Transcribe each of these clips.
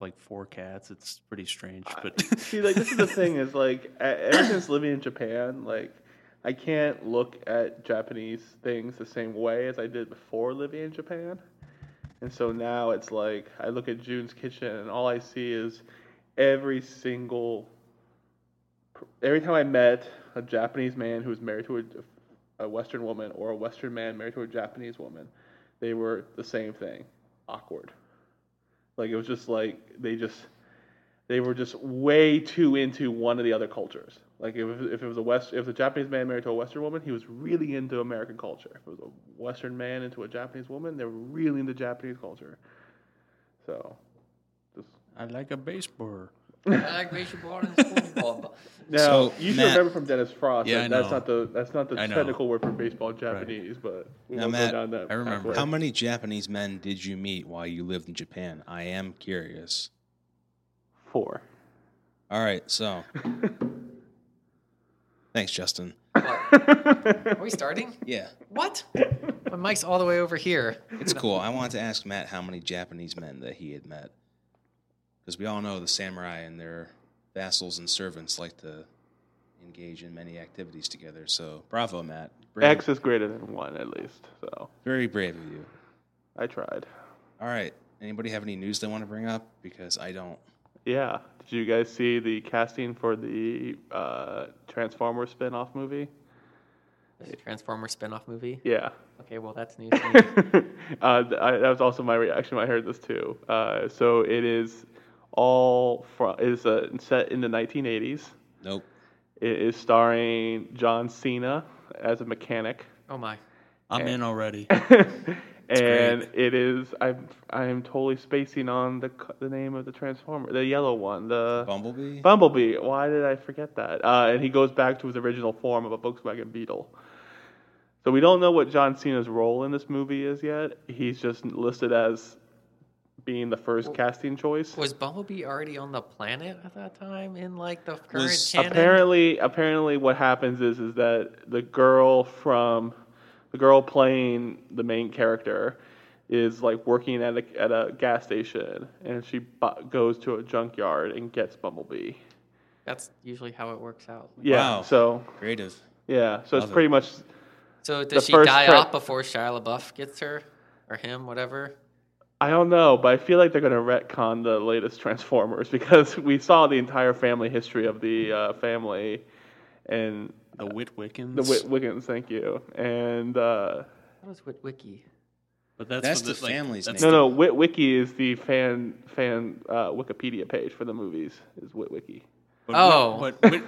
like four cats. It's pretty strange, but See, like this is the thing is like ever since living in Japan, like I can't look at Japanese things the same way as I did before living in Japan. And so now it's like I look at June's kitchen and all I see is every single every time I met a Japanese man who was married to a, a Western woman or a Western man married to a Japanese woman, they were the same thing. Awkward. Like it was just like they just they were just way too into one of the other cultures. Like if, if it was a West, if a Japanese man married to a Western woman, he was really into American culture. If it was a Western man into a Japanese woman, they were really into Japanese culture. So, just I like a baseball. I like baseball now So, you should Matt- remember from Dennis Frost. Yeah, that I that's know. not the that's not the I know. technical word for baseball in Japanese, but we Now, won't Matt, go down that. I remember. pathway. How many Japanese men did you meet while you lived in Japan? I am curious. Four. All right, so thanks, Justin. Are we starting? Yeah, What? My mic's all the way over here. it's cool. I wanted to ask Matt how many Japanese men that he had met, because we all know the samurai and their vassals and servants like to engage in many activities together. So, bravo, Matt. Brave, X is greater than one at least. So very brave of you. I tried. All right. Anybody have any news they want to bring up? Because I don't. Yeah. Did you guys see the casting for the uh, Transformers spin-off movie? There's a Transformer spin-off movie. Yeah. Okay, well that's news. uh, th- I, that was also my reaction when I heard this too. Uh, so it is all from is uh, set in the 1980s. Nope. It is starring John Cena as a mechanic, oh my. I'm in already. and it is I'm I'm totally spacing on the the name of the Transformer, the yellow one, the Bumblebee? Bumblebee. Why did I forget that? Uh, and he goes back to his original form of a Volkswagen Beetle. So we don't know what John Cena's role in this movie is yet. He's just listed as being the first casting choice. Was Bumblebee already on the planet at that time in like the current Was- canon? Apparently, apparently, what happens is is that the girl from the girl playing the main character is like working at a at a gas station, and she bu- goes to a junkyard and gets Bumblebee. That's usually how it works out. Yeah. Wow. So Creative. yeah. So Love it's it. pretty much So does she die tra- off before Shia LaBeouf gets her or him, whatever? I don't know, but I feel like they're going to retcon the latest Transformers because we saw the entire family history of the uh, family and The Witwickens. the Wick- Wiggins, thank you. And uh, was Witwiki? But that's, That's what the family's that's no, name. no, Wit Wiki is the fan fan uh, Wikipedia page for the movies. Is Wit Wiki? But Oh. Wit, Wit, Wit,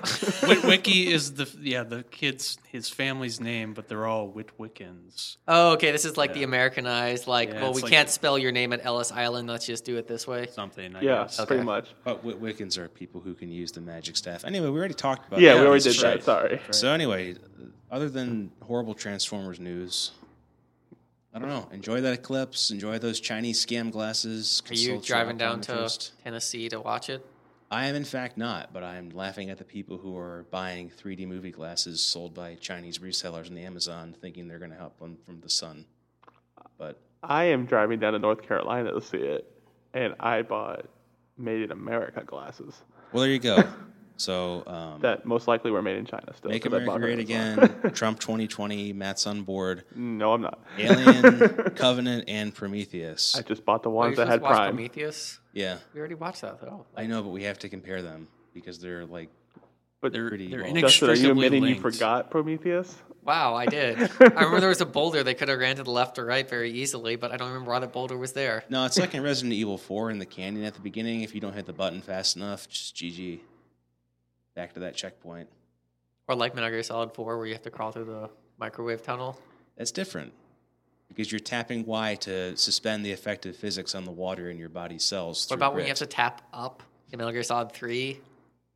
Witwicky is the yeah the kid's his family's name, but they're all Witwickens. Oh, okay. This is like the Americanized, like, Yeah, well, we like- can't spell your name at Ellis Island. Let's just do it this way. Something. I Yeah, guess. pretty Okay. much. But Wit- Wiccans are people who can use the magic staff. Anyway, we already talked about Yeah, that we already piece did of that. shit. Sorry. So anyway, other than horrible Transformers news, I don't know. Enjoy that eclipse. Enjoy those Chinese scam glasses. Are you consult driving down to. Tennessee to watch it? I am in fact not, but I'm laughing at the people who are buying 3D movie glasses sold by Chinese resellers on the Amazon, thinking they're going to help them from the sun. But I am driving down to North Carolina to see it, and I bought Made in America glasses well, there you go. So um, that most likely were made in China still. make 'cause I America bought great them as well. again. Trump 2020. Matt's on board. no, I'm not. Alien, Covenant, and Prometheus. I just bought the Oh, ones you're that had to watch Prime. Prometheus. Yeah, We already watched that though. I know, but we have to compare them because they're like But They're, Pretty they're well. Justin, are you inextricably admitting you forgot Prometheus? Wow, I did. I remember there was a boulder they could have ran to the left or right very easily, but I don't remember why that boulder was there. no. It's like in Resident Evil 4 in the canyon at the beginning. If you don't hit the button fast enough, just GG. Back to that checkpoint. Or like Metal Gear Solid 4, where you have to crawl through the microwave tunnel. That's different because you're tapping Y to suspend the effective physics on the water in your body's cells. What through about when you have to tap up in Metal Gear Solid 3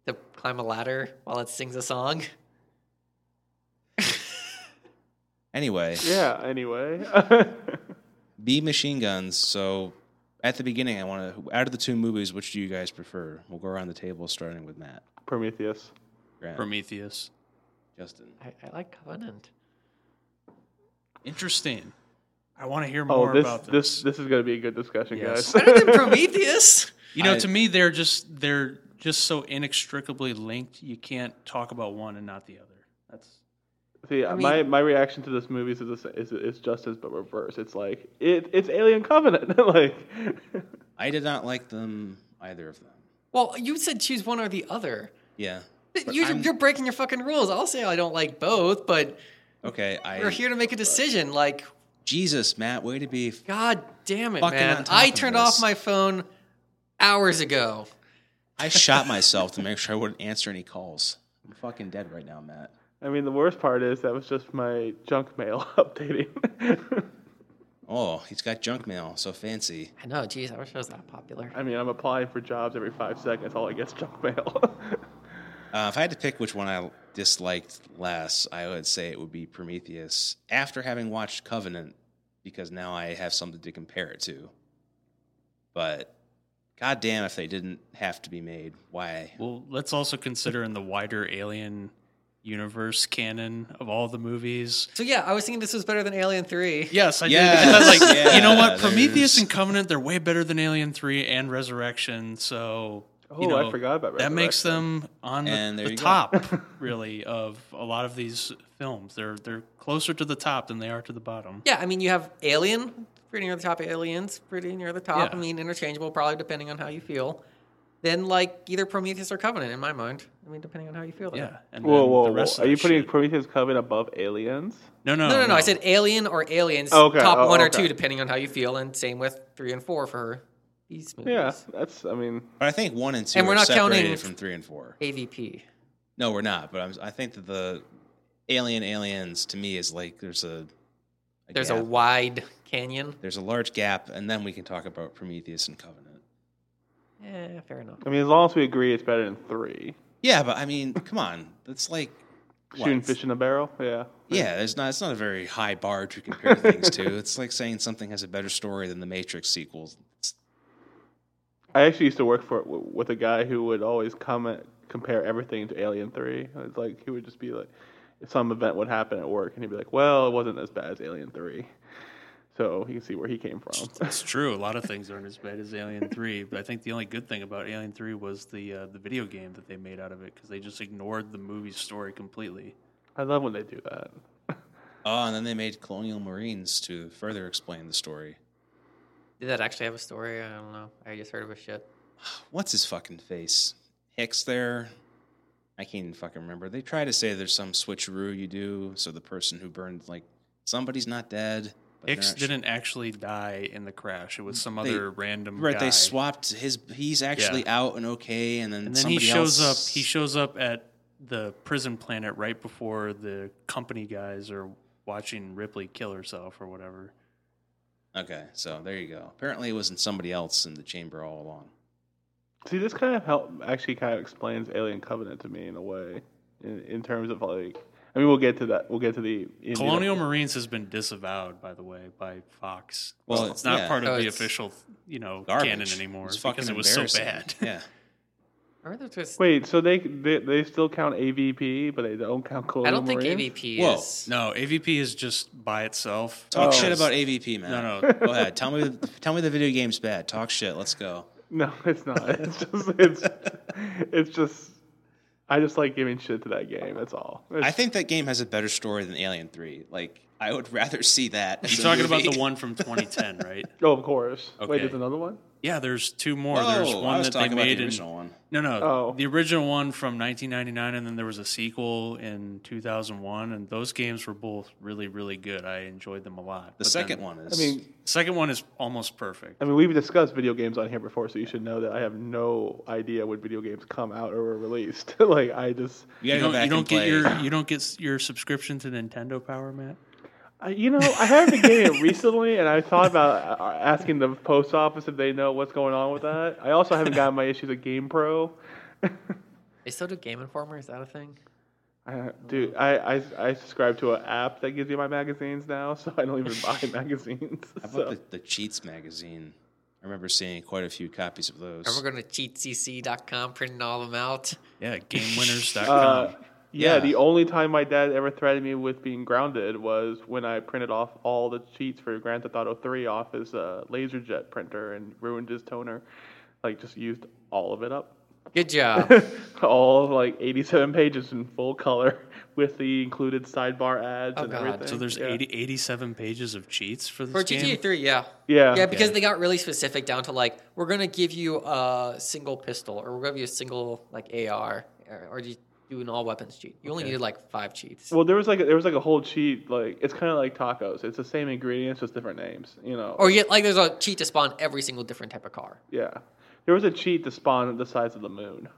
to climb a ladder while it sings a song? Anyway, Yeah. Anyway, B machine guns. So at the beginning, I want to. Out of the two movies, which do you guys prefer? We'll go around the table, starting with Matt. Prometheus. Grant, Prometheus. Justin. I, I like Covenant. Interesting. I want to hear Oh, more this about this this is going to be a good discussion, Yes. guys. Better than Prometheus. You know, I- to me, they're just they're just so inextricably linked. You can't talk about one and not the other. That's See, I my mean- my reaction to this movie is is is just as but reverse. It's like it it's Alien Covenant. like I did not like them either of them. Well, you said choose one or the other. Yeah. You, you're breaking your fucking rules. I'll say I don't like both, but okay. I we're here to make a decision. Like, Jesus, Matt, way to be. god damn it, man! I turned this. off my phone hours ago. I shot myself to make sure I wouldn't answer any calls. I'm fucking dead right now, Matt. I mean, the worst part is that was just my junk mail updating. Oh, he's got junk mail, so fancy. I know, geez, I wish I was that popular. I mean, I'm applying for jobs every five seconds. All I get is junk mail. Uh, if I had to pick which one I disliked less, I would say it would be Prometheus. After having watched Covenant, because now I have something to compare it to. But goddamn, if they didn't have to be made, why? well. Let's also consider in the wider Alien universe canon of all the movies. So yeah, I was thinking this was better than Alien Three. Yes, I Yes, did. Because, like, yeah, you know what? Prometheus there's- and Covenant, they're way better than Alien 3 and Resurrection. So, Oh, you know, I forgot about That makes them on the, And there the top, really, of a lot of these films. They're they're closer to the top than they are to the bottom. Yeah, I mean, you have Alien, pretty near the top of Aliens, pretty near the top. Yeah. I mean, interchangeable, probably depending on how you feel. Then, like, either Prometheus or Covenant, in my mind. I mean, depending on how you feel. about. Yeah. And Whoa, whoa, the whoa! Are you putting shit- Prometheus Covenant above Aliens? No, no, No, no, no. I said Alien or Aliens, oh, Okay, top oh, one or two, depending on how you feel, and same with three and four for these movies. Yeah, that's. I mean, But I think one and two And we're are not counting- from three and four. AVP. No, we're not. But I'm, I think that the Alien Aliens to me is like there's a, a There's a wide canyon. there's a large gap, and then we can talk about Prometheus and Covenant. Yeah, fair enough. I mean, as long as we agree, it's better than three. Yeah, but I mean, come on, it's like Shooting fish in a barrel. Yeah. Yeah, there's not. It's not a very high bar to compare things to. It's like saying something has a better story than the Matrix sequels. It's, I actually used to work for with a guy who would always comment compare everything to Alien Three. It's like he would just be like, if some event would happen at work, and he'd be like, "Well, it wasn't as bad as Alien 3. So you can see where he came from. That's true. A lot of things aren't as bad as Alien Three, but I think the only good thing about Alien Three was the uh, the video game that they made out of it because they just ignored the movie's story completely. I love when they do that. oh, and then they made Colonial Marines to further explain the story. Did that actually have a story? I don't know. I just heard of a shit. What's his fucking face? Hicks there? I can't even fucking remember. They try to say there's some switcheroo you do, so the person who burned like somebody's not dead. But Hicks didn't actually die in the crash. It was some They- other random Right, guy. they swapped his. He's actually Yeah. out and okay, and then and then he somebody shows else- up. He shows up at the prison planet right before the company guys are watching Ripley kill herself or whatever. Okay, so there you go. Apparently, it wasn't somebody else in the chamber all along. See, this kind of help actually kind of explains Alien Covenant to me in a way, in, in terms of like. I mean, we'll get to that. We'll get to the Indian- Colonial Marines has been disavowed, by the way, by Fox. Well, it's not yeah. part of Oh, the official, you know, Garbage canon anymore It's because fucking it was so embarrassing. bad. Yeah, I remember there was- Wait, so they, they they still count AVP, but they don't count Colonial Marines. I don't think Marines? AVP Whoa. is. No, AVP is just by itself. talk Oh. shit about AVP, man. No, no. Go ahead. Tell me. Tell me the video game's bad. Talk shit. Let's go. No, it's not. It's just it's it's just I just like giving shit to that game. That's all. It's, I think that game has a better story than Alien Three. Like, I would rather see that. as You're a talking about the one from 2010, right? Oh, of course. Wait, Okay. there's another one. Yeah, there's two more. Whoa, there's I one was that they talking about made the in one. No, no. Oh. The original one from 1999, and then there was a sequel in 2001, and those games were both really, really good. I enjoyed them a lot. The But second then- one I mean, the second one is almost perfect. I mean, we've discussed video games on here before, so you should know that I have no idea when video games come out or are released. like I just, you You gotta go don't, back you don't and get play. your you don't get your subscription to Nintendo Power, Matt. I, you know, I haven't been getting it recently, and I thought about uh, asking the post office if they know what's going on with that. I also haven't gotten my issues of GamePro. They still do Game Informer? Is that a thing? I, dude, I, I I subscribe to an app that gives you my magazines now, so I don't even buy magazines. How so. about the, the Cheats magazine? I remember seeing quite a few copies of those. Or we're going to cheatcc.com, printing all of them out. Yeah, GameWinners.com. Uh, Yeah, Yeah. the only time my dad ever threatened me with being grounded was when I printed off all the cheats for Grand Theft Auto 3 off his uh, LaserJet printer and ruined his toner. Like, just used all of it up. Good job. all of like 87 pages in full color with the included sidebar ads Oh, and God. everything. So there's yeah. 80, 87 pages of cheats for this For game. GTA 3, yeah. Yeah. Yeah, because Okay. they got really specific down to like, we're going to give you a single pistol or we're going to give you a single like AR or, or just do an all weapons cheat. You only Okay. needed like five cheats. Well, there was like a, there was like a whole cheat. Like it's kind of like tacos. It's the same ingredients, just different names. You know. Or yet, like, there's a cheat to spawn every single different type of car. yeah. There was a cheat to spawn the size of the moon,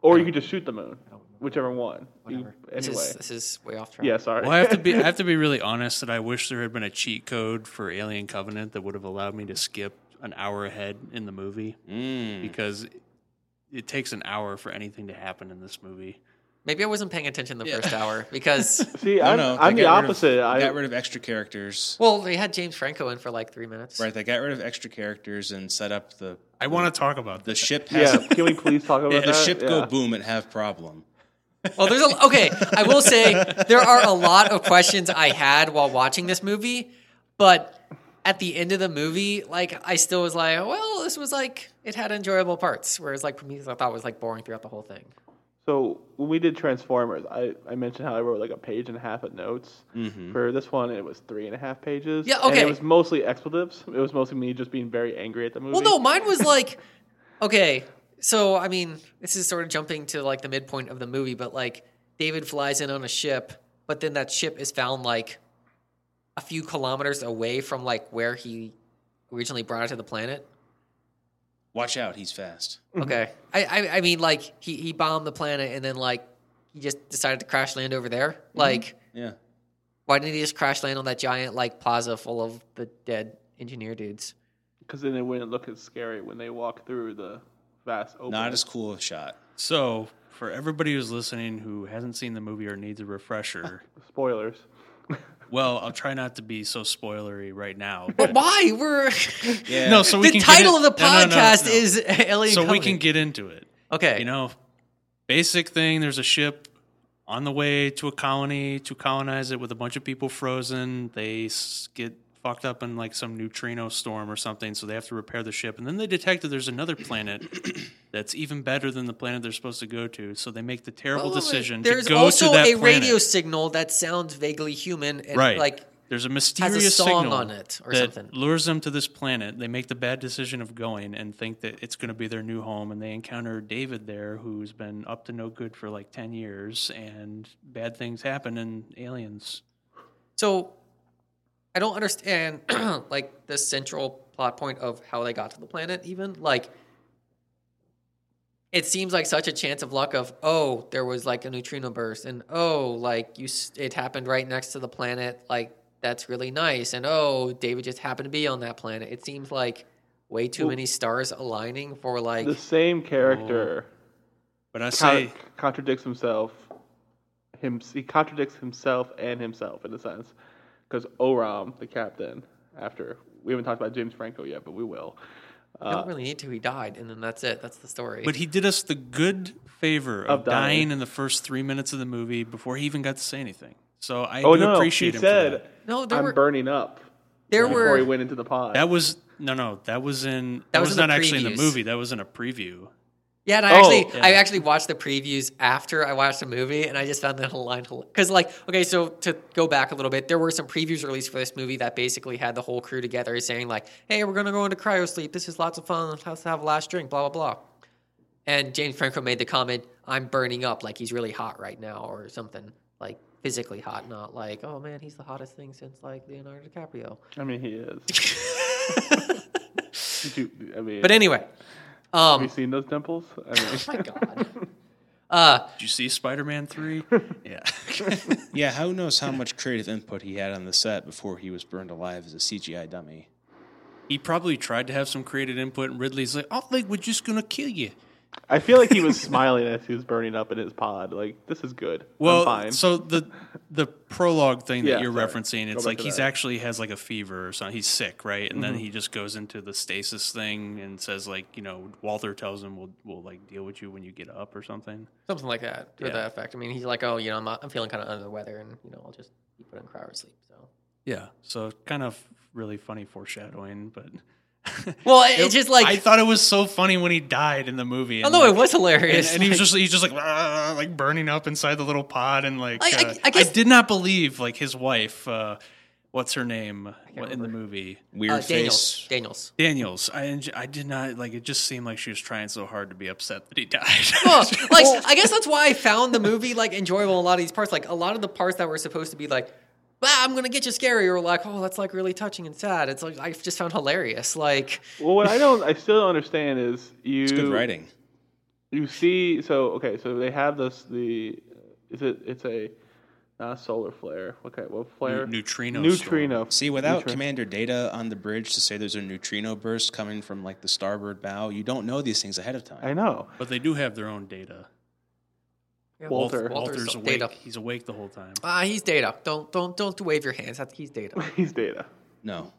or you could just shoot the moon, I don't remember. whichever one. You- Whatever. This, anyway. is, this is way off track. yeah. Sorry. Well, I have to be I have to be really honest that I wish there had been a cheat code for Alien Covenant that would have allowed me to skip an hour ahead in the movie Mm. because it takes an hour for anything to happen in this movie. Maybe I wasn't paying attention the Yeah. first hour because, See, I'm, no, they I'm the got rid of- opposite. I got rid of extra characters. well, they had James Franco in for like three minutes. Right, they got rid of extra characters and set up the I want to talk about the this. ship has yeah. Can we please talk about the that? ship yeah. go boom and have problem. Well, there's a, okay. I will say there are a lot of questions I had while watching this movie, but at the end of the movie, like I still was like, well, this was like it had enjoyable parts, whereas like Prometheus I thought was like boring throughout the whole thing. So when we did Transformers, I, I mentioned how I wrote like a page and a half of notes. Mm-hmm. For this one, it was three and a half pages. Yeah, okay. And it was mostly expletives. It was mostly me just being very angry at the movie. Well, no, mine was like, okay, so I mean, this is sort of jumping to like the midpoint of the movie, but like David flies in on a ship, but then that ship is found like a few kilometers away from like where he originally brought it to the planet. Watch out, he's fast. Mm-hmm. Okay, I, I I mean like he he bombed the planet and then like he just decided to crash land over there. Mm-hmm. Like, Yeah. why didn't he just crash land on that giant like plaza full of the dead engineer dudes? Because then it wouldn't look as scary when they walk through the vast open. Not as cool a shot. So, for everybody who's listening who hasn't seen the movie or needs a refresher, Spoilers. Well, I'll try not to be so spoilery right now. But why we're Yeah. No, so we the can get title in- of the No, no, no, podcast no. is Alien. so we can get into it. okay. You know, basic thing. There's a ship on the way to a colony to colonize it with a bunch of people frozen. They get fucked up in like some neutrino storm or something, so they have to repair the ship. And then they detect that there's another planet that's even better than the planet they're supposed to go to. So they make the terrible decision There's to go also to that There's also a planet. radio signal that sounds vaguely human and right. like there's a mysterious song signal on it or that something. lures them to this planet. They make the bad decision of going and think that it's going to be their new home, and they encounter David there, who's been up to no good for like ten years, and bad things happen, and aliens. so. I don't understand like the central plot point of how they got to the planet. Even like it seems like such a chance of luck of oh there was like a neutrino burst and oh like you it happened right next to the planet like that's really nice and oh David just happened to be on that planet. It seems like way too Well- many stars aligning for like the same character oh. But I con- say, contradicts himself. Him, he contradicts himself and himself in a sense, because Oram, the captain, after we haven't talked about James Franco yet, but we will. You Uh, don't really need to. He died, and then that's it. That's the story. but he did us the good favor of, Of dying. dying in the first three minutes of the movie before he even got to say anything. So I oh do no, appreciate he him said, for that. no, there "I'm were burning up." there before he went into the pod. That was no, no. That was in. That, That was, was in not the actually in the movie. That was in a preview. Yeah. And I Oh, actually I actually watched the previews after I watched the movie, and I just found that whole line because like okay, so to go back a little bit, there were some previews released for this movie that basically had the whole crew together saying like, "Hey, we're gonna go into cryo sleep. This is lots of fun. Let's have a last drink." Blah blah blah. And James Franco made the comment, "I'm burning up like he's really hot right now," or something like physically hot, not like, "Oh man, he's the hottest thing since like Leonardo DiCaprio." I mean, he is. I mean, But anyway, have um, you seen those dimples? I mean, oh my god. Uh, Did you see Spider Man three? yeah. Yeah, who knows how much creative input he had on the set before he was burned alive as a CGI dummy. He probably tried to have some creative input, and Ridley's like, "Oh, like we're just gonna kill you." I feel like he was smiling as he was burning up in his pod. Like this is good. I'm Well, fine. so the the prologue thing that Yeah, you're sorry. referencing, it's like to he's that. Mm-hmm. actually has like a fever or something. He's sick, right? And then he just goes into the stasis thing and says like, you know, Walter tells him we'll we'll like deal with you when you get up or something. Something like that, to Yeah. that effect. I mean, he's like, oh, you know, I'm, I'm feeling kind of under the weather, and you know, I'll just be put in cryo sleep. So, Yeah. So kind of really funny foreshadowing, but well, it- it's just like, I thought it was so funny when he died in the movie. and, although like, it was and, hilarious, and he was just he's just like "Ah," like burning up inside the little pod and like I- I- uh, I guess- did not believe like his wife uh what's her name what, in the movie Weird uh, Daniels, face. Daniels. Daniels I enj- I did not like it just seemed like she was trying so hard to be upset that he died Well, like I guess that's why I found the movie like enjoyable. in A lot of these parts, like a lot of the parts that were supposed to be like, "Ah, I'm gonna get you scary," or like, "Oh, that's like really touching and sad." It's like I just found hilarious. Like, well, what I don't, I still don't understand is you. It's good writing. You see, so okay, so they have this. The is it? It's a not a solar flare. Okay, well, flare. neutrino Neutrino. See, without Neutri- Commander Data on the bridge to say there's a neutrino burst coming from like the starboard bow, you don't know these things ahead of time. I know. but they do have their own data yeah, Walter. Walter's Walter's awake data. he's awake the whole time Ah, he's data. Don't don't don't wave your hands. He's data. He's data. No.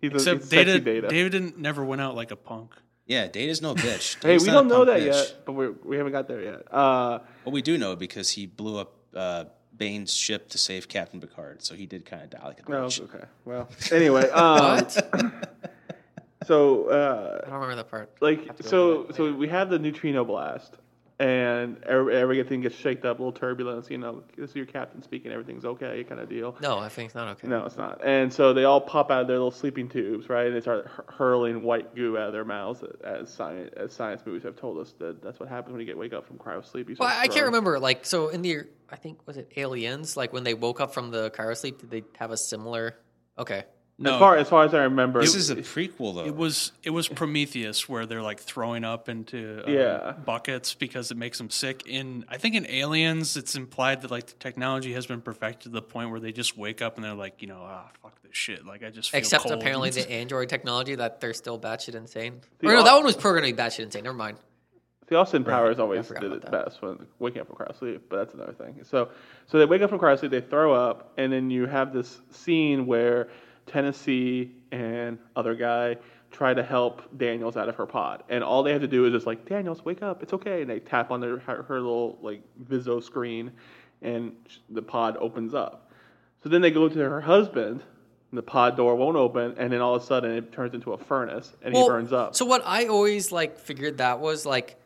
He's a except he's sexy Data data. David didn't never went out like a punk Yeah, Data's no bitch. Hey, Data's we don't know that bitch. yet, but we we haven't got there yet. Uh, Well, we do know because he blew up uh, Bane's ship to save Captain Picard, so he did kind of die like a no, bitch. okay. Well, anyway, um, What? so uh, I don't remember that part. like Have to go so so we have the neutrino blast and every- everything gets shaked up a little turbulence you know this is your captain speaking everything's okay kind of deal No, I think it's not okay. no it's not and so they all pop out of their little sleeping tubes right and they start hurling white goo out of their mouths as science as science movies have told us that that's what happens when you get wake up from cryo sleep you Well, I can't remember. Like, so in the, I think was it Aliens? Like when they woke up from the cryo sleep, did they have a similar? Okay. No as far as far as i remember This is a prequel, though. It was it was Prometheus where they're like throwing up into uh, Yeah. buckets because it makes them sick. In I think in Aliens, it's implied that like the technology has been perfected to the point where they just wake up and they're like, you know, ah, fuck this shit. Like I just feel Except cold. apparently the Android technology that they're still batshit insane. The or no, au- that one was programmed to be batshit insane. Never mind. The Austin Powers always did about it that. best when waking up from cryosleep, but that's another thing. So, so they wake up from cryosleep, they throw up, and then you have this scene where Tennessee and other guy try to help Daniels out of her pod, and all they have to do is just like Daniels, wake up, it's okay, and they tap on their her, her little like Viso screen, and sh- the pod opens up. So then they go to her husband. And the pod door won't open, and then all of a sudden it turns into a furnace, and he burns up. So what I always like figured that was like,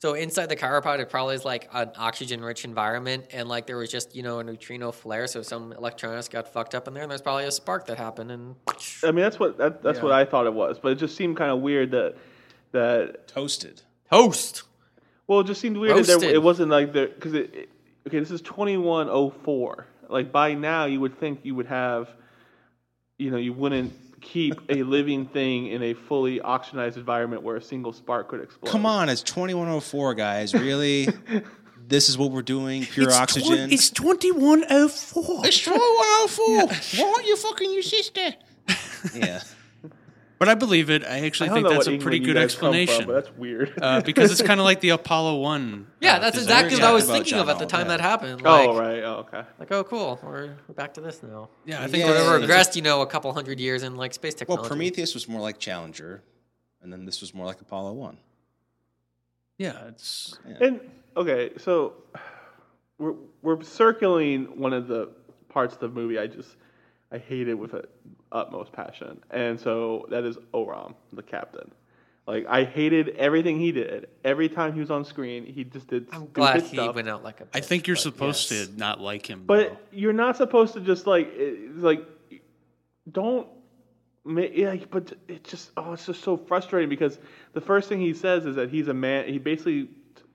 so inside the cryopod, it probably is like an oxygen-rich environment, and like there was just you know a neutrino flare, so some electronics got fucked up in there, and there's probably a spark that happened, and I mean, that's what that, that's Yeah. what I thought it was, but it just seemed kind of weird that that Toasted. toast. well, it just seemed weird that there, it wasn't like there because it, it okay, this is twenty one oh four. Like by now, you would think you would have, you know, you wouldn't keep a living thing in a fully oxygenized environment where a single spark could explode. Come on, it's 2104, guys. Really? this is what we're doing? Pure oxygen? it's twenty one oh four. It's 2104. Why aren't you fucking your sister? yeah. But I believe it. I I actually don't think that's what a pretty good you guys come from, explanation. that's weird. uh, because it's kind of like the Apollo One. Yeah, uh, that's design. exactly what I was thinking John of at the time yeah. that happened. Like, oh right, oh, okay. like oh cool, we're, we're back to this now. Yeah, I think Yeah, We're yeah, regressed, you know, a couple hundred years in like space technology. Well. Prometheus was more like Challenger, and then this was more like Apollo 1. Yeah, it's And okay, so we're we're circling one of the parts of the movie I just I hated with a utmost passion, and so that is Oram, the captain. Like I hated everything he did. Every time he was on screen, he just did. I'm glad he stuff. went out like a. I bitch, think you're supposed yes. to not like him. But though. you're not supposed to just like eh, like don't. ma- Yeah, but it just oh, it's just so frustrating because the first thing he says is that he's a man. He basically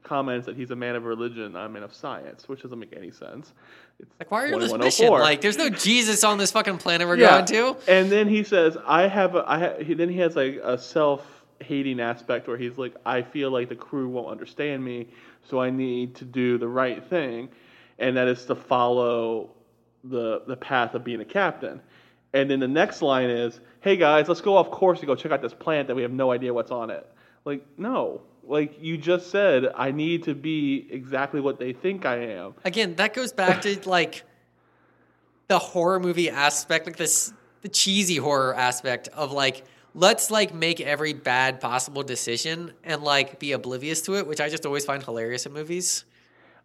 comments that he's a man of religion, not a man of science, which doesn't make any sense. It's Like, why are you on this mission? Oh like, there's no Jesus on this fucking planet we're yeah. going to. And then he says, "I have a." I ha-, he, then he has like a self-hating aspect where he's like, "I feel like the crew won't understand me, so I need to do the right thing, and that is to follow the the path of being a captain." And then the next line is, "Hey guys, let's go off course and go check out this plant that we have no idea what's on it." Like, no, Like you just said, I need to be exactly what they think I am. Again, that goes back to like the horror movie aspect, like this the cheesy horror aspect of like let's like make every bad possible decision and like be oblivious to it, which I just always find hilarious in movies.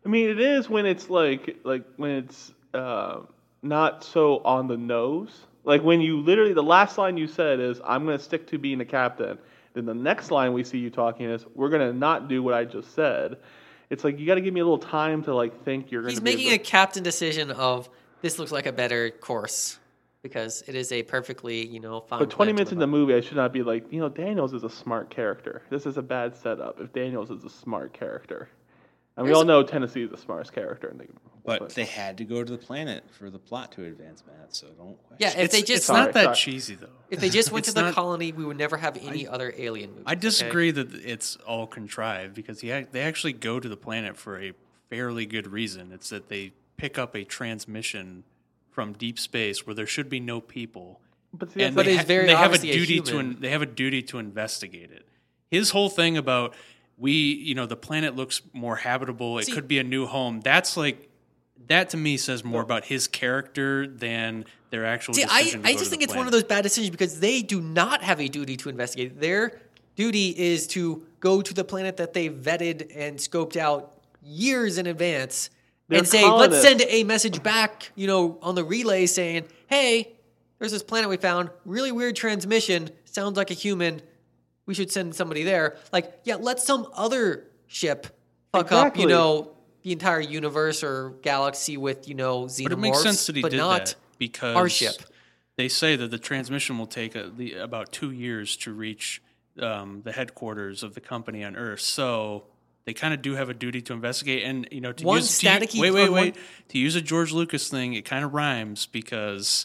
I mean, it is when it's like like when it's uh, not so on the nose. Like when you literally the last line you said is "I'm going to stick to being a captain." Then the next line we see you talking is "We're going to not do what I just said." It's like you got to give me a little time to like think you're going He's making a captain decision of this looks like a better course because it is a perfectly you know fine. But 20 minutes in the movie, I should not be like, you know, Daniels is a smart character. This is a bad setup. If Daniels is a smart character, and we all know Tennessee is the smartest character. In the, movie, But they had to go to the planet for the plot to advance, Matt. So don't question. Yeah, if It's, they just it's Sorry, not that sorry. cheesy though. if they just went to the not- colony, we would never have any other alien movies. I okay? disagree that it's all contrived because he, they actually go to the planet for a fairly good reason. It's that they pick up a transmission from deep space where there should be no people, but see, and But they, it's very they have a obviously a duty to in, they have a duty to investigate it. His whole thing about we, you know, the planet looks more habitable. It See- could be a new home. That's like that to me says more about his character than their actual. See, I, to I go just to think the it's one of those bad decisions because they do not have a duty to investigate. Their duty is to go to the planet that they vetted and scoped out years in advance They're and say, colonists. let's send a message back, you know, on the relay saying, hey, there's this planet we found, really weird transmission, sounds like a human. We should send somebody there. Like, yeah, let some other ship fuck up, you know, the entire universe or galaxy with, you know, xenomorphs, But it makes sense that he did not that because our ship. They say that the transmission will take a, the, about two years to reach um, the headquarters of the company on Earth. So they kind of do have a duty to investigate. And you know, to One use to wait, wait, wait. one- To use a George Lucas thing, it kind of rhymes because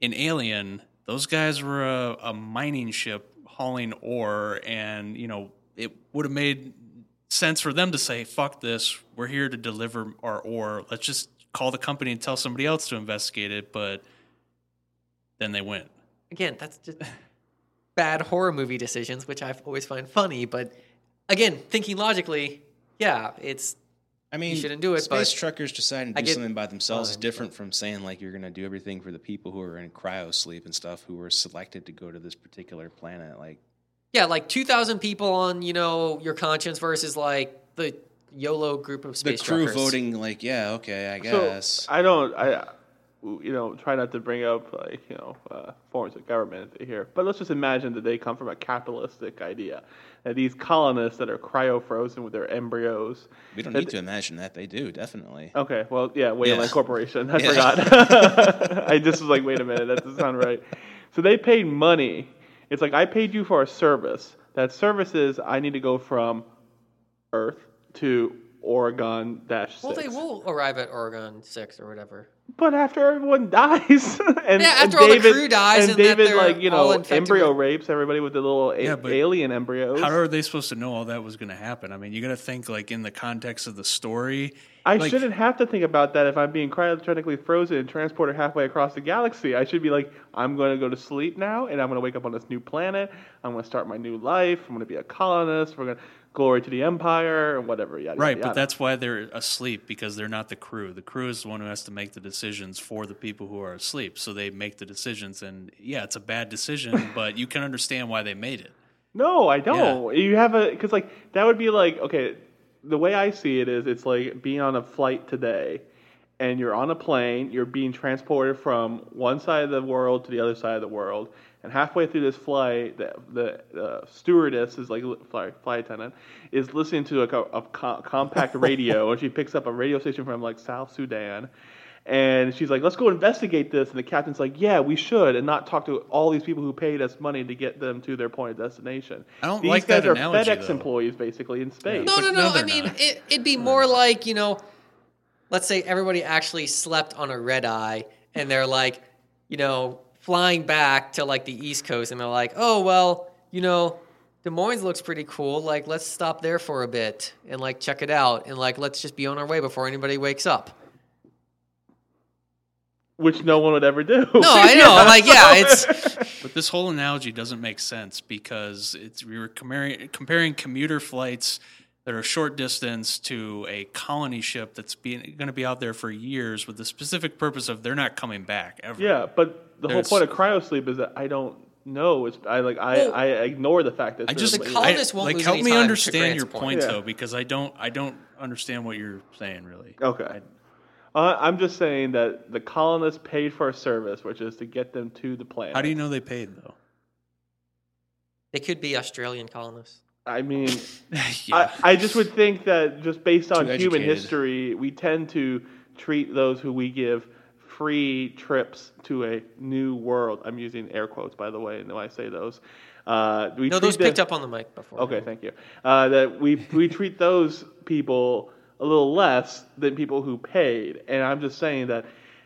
in Alien, those guys were a, a mining ship hauling ore, and you know, it would have made sense for them to say, "Fuck this, we're here to deliver our ore. Let's just call the company and tell somebody else to investigate it." But then they went. again, that's just bad horror movie decisions, which I've always find funny. But again, thinking logically, yeah, it's I mean, you shouldn't do it, Space but truckers deciding to do get something by themselves is fine, different from saying like you're going to do everything for the people who are in cryo sleep and stuff who were selected to go to this particular planet. Like, yeah, like two thousand people on you know your conscience versus like the YOLO group of space the crew truckers. voting, like, yeah, okay, I So guess. I don't. I you know try not to bring up like you know uh, forms of government here, but let's just imagine that they come from a capitalistic idea that these colonists that are cryo frozen with their embryos. we don't need to imagine that. They do, definitely. Okay, well, yeah, Weyland Yeah. Corporation. I Yeah. forgot. I just was like, wait a minute, that doesn't sound right. So they paid money. It's like I paid you for a service. That service is I need to go from Earth to Origae dash. Well, they will arrive at Origae six or whatever. But after everyone dies, and, Yeah, after and all the crew dies and, and David, like you know, embryo with- rapes everybody with the little a- Yeah, alien embryos. How are they supposed to know all that was going to happen? I mean, you got to think like in the context of the story. I like- shouldn't have to think about that if I'm being cryogenically frozen and transported halfway across the galaxy. I should be like, I'm going to go to sleep now, and I'm going to wake up on this new planet. I'm going to start my new life. I'm going to be a colonist. We're going to glory to the empire, and whatever. Yada, Right, yada, but yada. that's why they're asleep because they're not the crew. The crew is the one who has to make the decisions for the people who are asleep. So they make the decisions, and yeah, it's a bad decision, but you can understand why they made it. No, I don't. You have a because like that would be like okay. The way I see it is, it's like being on a flight today, and you're on a plane. You're being transported from one side of the world to the other side of the world, and halfway through this flight, the the uh, stewardess is like flight, flight attendant is listening to like a, a compact radio, and she picks up a radio station from like South Sudan. And she's like, let's go investigate this. And the captain's like, yeah, we should, and not talk to all these people who paid us money to get them to their point of destination. I don't These like guys that are analogy, FedEx though. employees, basically, in space. No, no, no, no. I mean, not. it, it'd be more like you know, let's say everybody actually slept on a red eye, and they're like, you know, flying back to like the East Coast, and they're like, oh well, you know, Des Moines looks pretty cool. Like, let's stop there for a bit and like check it out, and like let's just be on our way before anybody wakes up. Which no one would ever do. No, I know. I'm like, yeah, it's But this whole analogy doesn't make sense because it's we were comparing, comparing commuter flights that are a short distance to a colony ship that's going to be out there for years with the specific purpose of they're not coming back ever. Yeah, but the There's- whole point of cryosleep is that I don't know. It's I like I, Well, I ignore the fact that I just The like- colonists I- won't like lose help any me time, understand your point. point Yeah. though because I don't I don't understand what you're saying really. Okay. Uh, I'm just saying that the colonists paid for a service, which is to get them to the planet. How do you know they paid though? They could be Australian colonists. I mean, yeah. I, I just would think that just based on Too human educated. history, we tend to treat those who we give free trips to a new world. I'm using air quotes, by the way, when I say those. Uh, we No, those them- picked up on the mic before. Okay, thank you. Uh, that we we treat those people a little less than people who paid, and I'm just saying that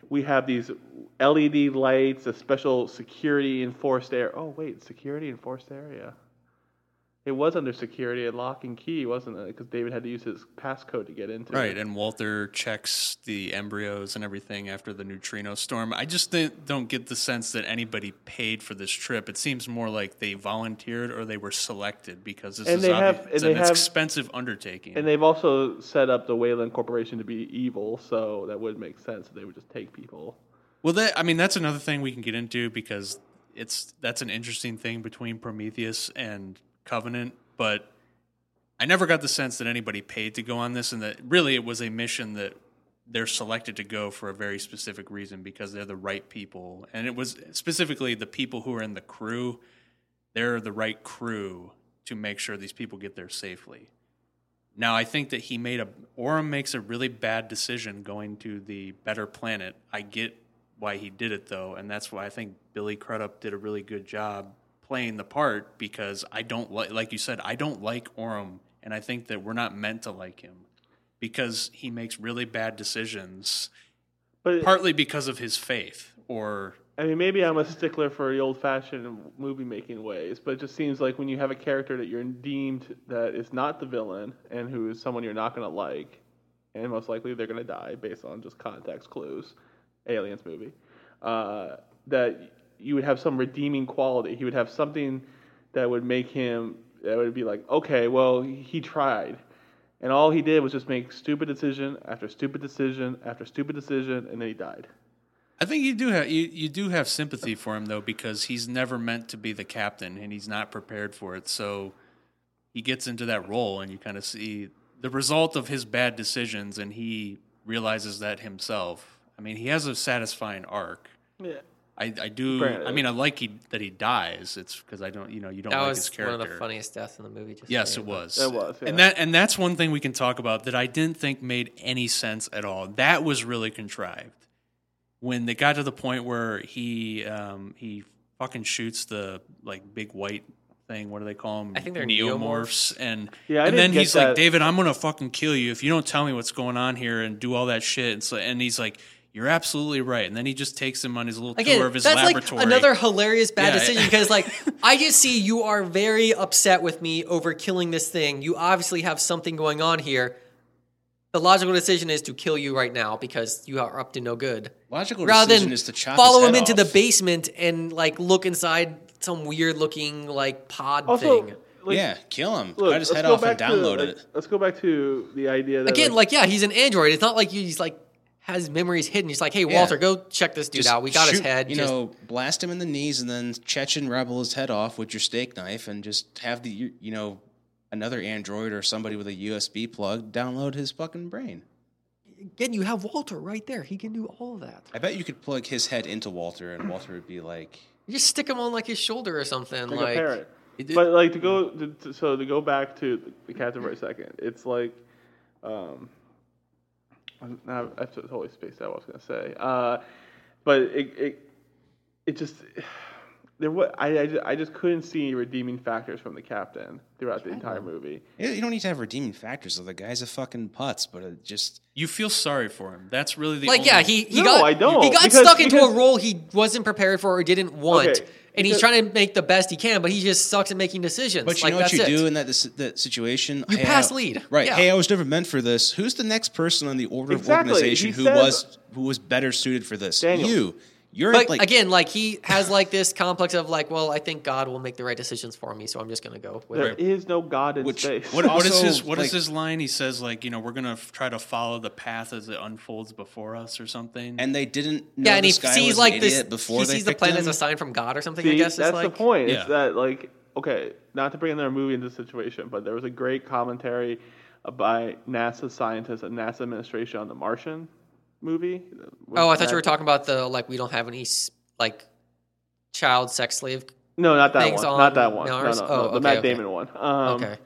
we have these LED lights, a special security enforced area. Oh wait, security enforced area. It was under security and lock and key, wasn't it? Because David had to use his passcode to get into Right, it. Right, and Walter checks the embryos and everything after the neutrino storm. I just th- don't get the sense that anybody paid for this trip. It seems more like they volunteered or they were selected because this And is they obvi- have- and it's they an have- expensive undertaking. And they've also set up the Weyland Corporation to be evil, so that would make sense. If they would just take people. well, that I mean, that's another thing we can get into because it's that's an interesting thing between Prometheus and Covenant, but I never got the sense that anybody paid to go on this, and that really it was a mission that they're selected to go for a very specific reason because they're the right people, and it was specifically the people who are in the crew. They're the right crew to make sure these people get there safely. Now, I think that he made a Oram makes a really bad decision going to the better planet. I get why he did it though, and that's why I think Billy Crudup did a really good job playing the part because I don't like, like you said, I don't like Oram, and I think that we're not meant to like him because he makes really bad decisions, But partly because of his faith or I mean, maybe I'm a stickler for the old-fashioned movie-making ways, but it just seems like when you have a character that you're deemed that is not the villain and who is someone you're not going to like, and most likely they're going to die based on just context clues, Aliens movie, uh, that you would have some redeeming quality. He would have something that would make him that would be like, okay, well, he tried. And all he did was just make stupid decision after stupid decision after stupid decision, and then he died. I think you do have you, you do have sympathy for him though because he's never meant to be the captain and he's not prepared for it. So he gets into that role and you kind of see the result of his bad decisions and he realizes that himself. I mean, he has a satisfying arc. Yeah. I, I do. Granted. I mean, I like he, that he dies. It's because I don't, you know, you don't That like was one of the funniest deaths in the movie. Just Yes, it was. It was, and that and that's one thing we can talk about that I didn't think made any sense at all. That was really contrived. When they got to the point where he um, he fucking shoots the like big white thing. What do they call them? I think they're neomorphs. And Yeah, I and then get he's like. David, I'm gonna fucking kill you if you don't tell me what's going on here and do all that shit. And so and he's like. You're absolutely right, and then he just takes him on his little Again, tour of his that's laboratory. like another hilarious bad Yeah. decision because, like, I just see you are very upset with me over killing this thing. You obviously have something going on here. The logical decision is to kill you right now because you are up to no good. Logical Rather decision than is to chop follow his him head into the basement and like look inside some weird looking like pod Also, thing. like, yeah, kill him. look, Cut his head off and back to, download like, it. Let's go back to the idea that Again, like, yeah, he's an android. It's not like he's like has memories hidden. He's like, hey, Yeah. Walter, go check this dude Just out. We got his head. You Just- know, blast him in the knees and then Chechen rebel his head off with your steak knife, and just have the you you know another android or somebody with a USB plug download his fucking brain. again, you have Walter right there. He can do all of that. I bet you could plug his head into Walter, and Walter would be like, You just stick him on like his shoulder or something. like, Like, a parent. It- But like to go, to, to, so to go back to the captain for a second, it's like, um, now I totally spaced out what I was gonna say. Uh, but it, it, it just there was I, I, ju- I just couldn't see redeeming factors from the captain throughout the entire movie. You don't need to have redeeming factors. Though the guy's a fucking putz, but it just you feel sorry for him. That's really the like only, yeah, he, he No, got I don't, he got because- stuck into a role he wasn't prepared for or didn't want, Okay, and he's trying to make the best he can, but he just sucks at making decisions. But you like know what that's you it. do in that that situation? You Hey, pass I- lead. right? Yeah. Hey, I was never meant for this. Who's the next person on the order Exactly. of organization He who says- was who was better suited for this? Daniel. You. You're But like again, like he has like this complex of like, well, I think God will make the right decisions for me, so I'm just gonna go with There it. is no God in Which- space. What, what is Also, his what is like- his line? He says like you know we're gonna f- try to follow the path as it unfolds before us or something. and they didn't know Yeah, and he this guy sees was like an this. idiot before he they sees the picked planet as him. a sign from God or something. See, I guess that's it's like the point. Yeah. Is that like okay, not to bring another movie into the situation, but there was a great commentary by NASA scientists and NASA administration on the Martian movie. Oh, I thought you were talking about the like we don't have any like child sex slave. No, not that things one. on Not that one. No, no, Oh, no, the okay, Matt okay. Damon one. Um, Okay.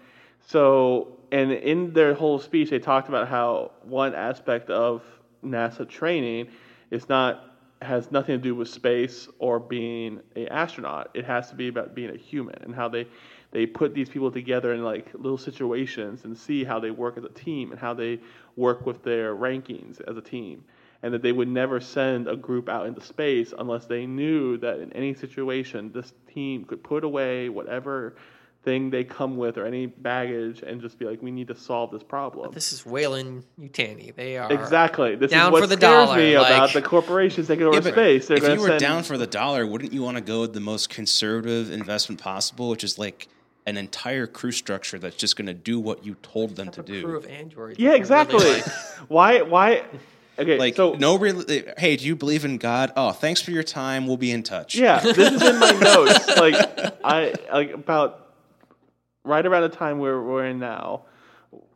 So, and in their whole speech, they talked about how one aspect of NASA training is not has nothing to do with space or being a astronaut. It has to be about being a human and how they they put these people together in like little situations and see how they work as a team and how they work with their rankings as a team. And that they would never send a group out into space unless they knew that in any situation this team could put away whatever thing they come with or any baggage and just be like, we need to solve this problem. This is Weyland Yutani. They are Exactly. This down is what for the scares dollar, me like- about the corporations taking over Yeah, but space. They're if you were send down for the dollar, wouldn't you want to go with the most conservative investment possible, which is like an entire crew structure that's just going to do what you told them to a crew do? of androids. yeah, exactly. really, like- why? Why? Okay, Like, so no real. Hey, do you believe in God? Oh, thanks for your time. We'll be in touch. Yeah, this is in my notes. Like I like about right around the time we're we're in now,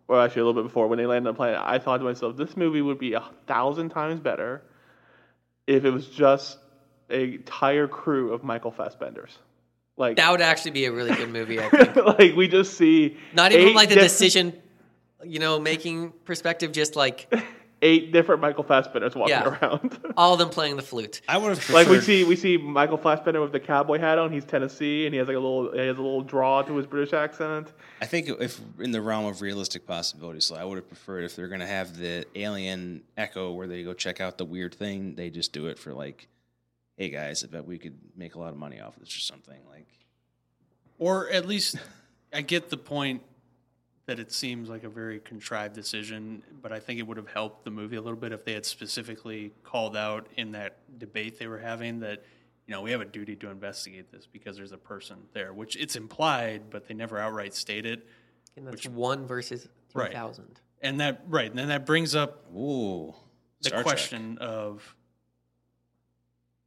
or actually a little bit before when they landed on the planet. I thought to myself, this movie would be a thousand times better if it was just a entire crew of Michael Fassbenders. Like that would actually be a really good movie. I think. like we just see Not even like the different- decision, you know, making perspective. Just like eight different Michael Fassbenders walking Yeah. around. all of them playing the flute. I would have Like we see, we see Michael Fassbender with the cowboy hat on. He's Tennessee, and he has like a little, he has a little draw to his British accent. I think if in the realm of realistic possibilities, so I would have preferred if they're going to have the alien echo where they go check out the weird thing, they just do it for like, hey guys, I bet we could make a lot of money off this or something. Like, or at least I get the point that it seems like a very contrived decision, but I think it would have helped the movie a little bit if they had specifically called out in that debate they were having that you know we have a duty to investigate this because there's a person there, which it's implied, but they never outright state it. And that's one versus three Right. And that right, and then that brings up ooh, the Star Trek. question of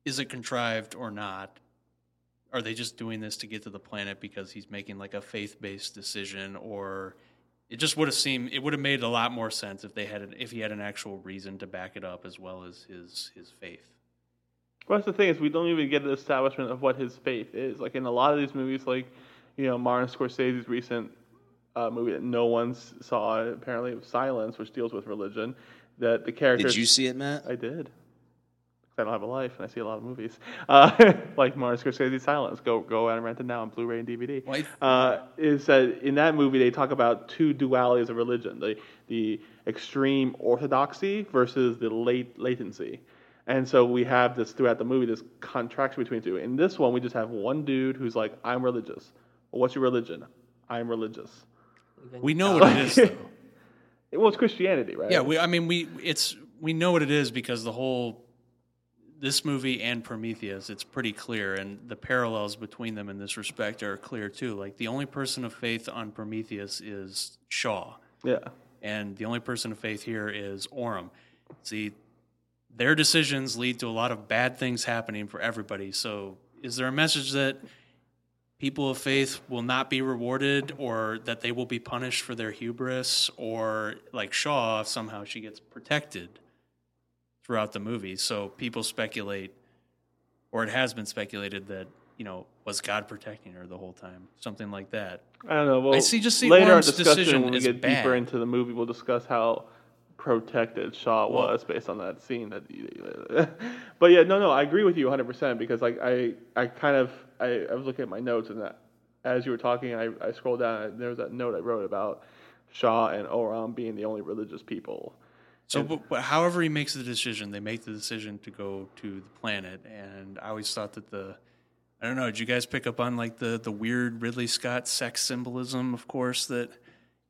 is it contrived or not? Are they just doing this to get to the planet because he's making like a faith based decision, or it just would have seemed it would have made a lot more sense if they had an, if he had an actual reason to back it up as well as his his faith. Well, that's the thing is we don't even get an establishment of what his faith is. Like in a lot of these movies, like you know Martin Scorsese's recent uh, movie that no one saw, apparently Silence, which deals with religion, that the character. Did you see it, Matt? I did. 'Cause I don't have a life and I see a lot of movies. Uh, like Martin Scorsese's Silence. Go go out and rent it now on Blu-ray and DVD. Uh, is that in that movie they talk about two dualities of religion: the the extreme orthodoxy versus the late latency. And so we have this throughout the movie, this contraction between two. In this one, we just have one dude who's like, "I'm religious." Well, what's your religion? I'm religious. We know what it is, though. Well, it's Christianity, right? Yeah, we. I mean, we. It's we know what it is because the whole this movie and Prometheus, it's pretty clear, and the parallels between them in this respect are clear too. Like the only person of faith on Prometheus is Shaw, yeah. and the only person of faith here is Oram. See, their decisions lead to a lot of bad things happening for everybody. So, is there a message that people of faith will not be rewarded, or that they will be punished for their hubris, or like Shaw, somehow she gets protected throughout the movie? So, people speculate, or it has been speculated that you know was God protecting her the whole time, something like that. I don't know. Well, I see- just see later in Oram's discussion decision when we get bad. deeper into the movie, we'll discuss how protected Shaw Well- was based on that scene. That, but yeah, no, no, I agree with you 100 percent because like I, I kind of, I, I was looking at my notes and that as you were talking, I, I scrolled down and there was that note I wrote about Shaw and Oram being the only religious people. So, but, but however he makes the decision, they make the decision to go to the planet. And I always thought that the, I don't know, did you guys pick up on like the the weird Ridley Scott sex symbolism, of course, that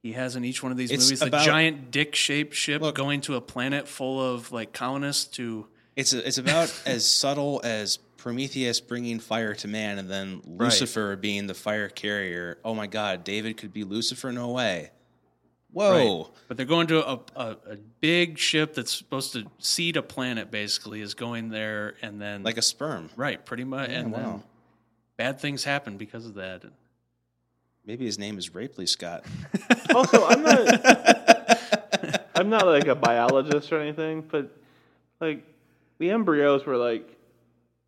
he has in each one of these It's movies? The about- giant dick shaped ship Look- going to a planet full of like colonists to It's it's about as subtle as Prometheus bringing fire to man, and then Lucifer being the fire carrier. Oh my God, David could be Lucifer? No way. Whoa. Right. But they're going to a, a, a big ship that's supposed to seed a planet. Basically, is going there, and then Like a sperm. right, pretty much, and wow. then bad things happen because of that. Maybe his name is Rapley Scott. Also, I'm not. I'm not like a biologist or anything, but like the embryos were like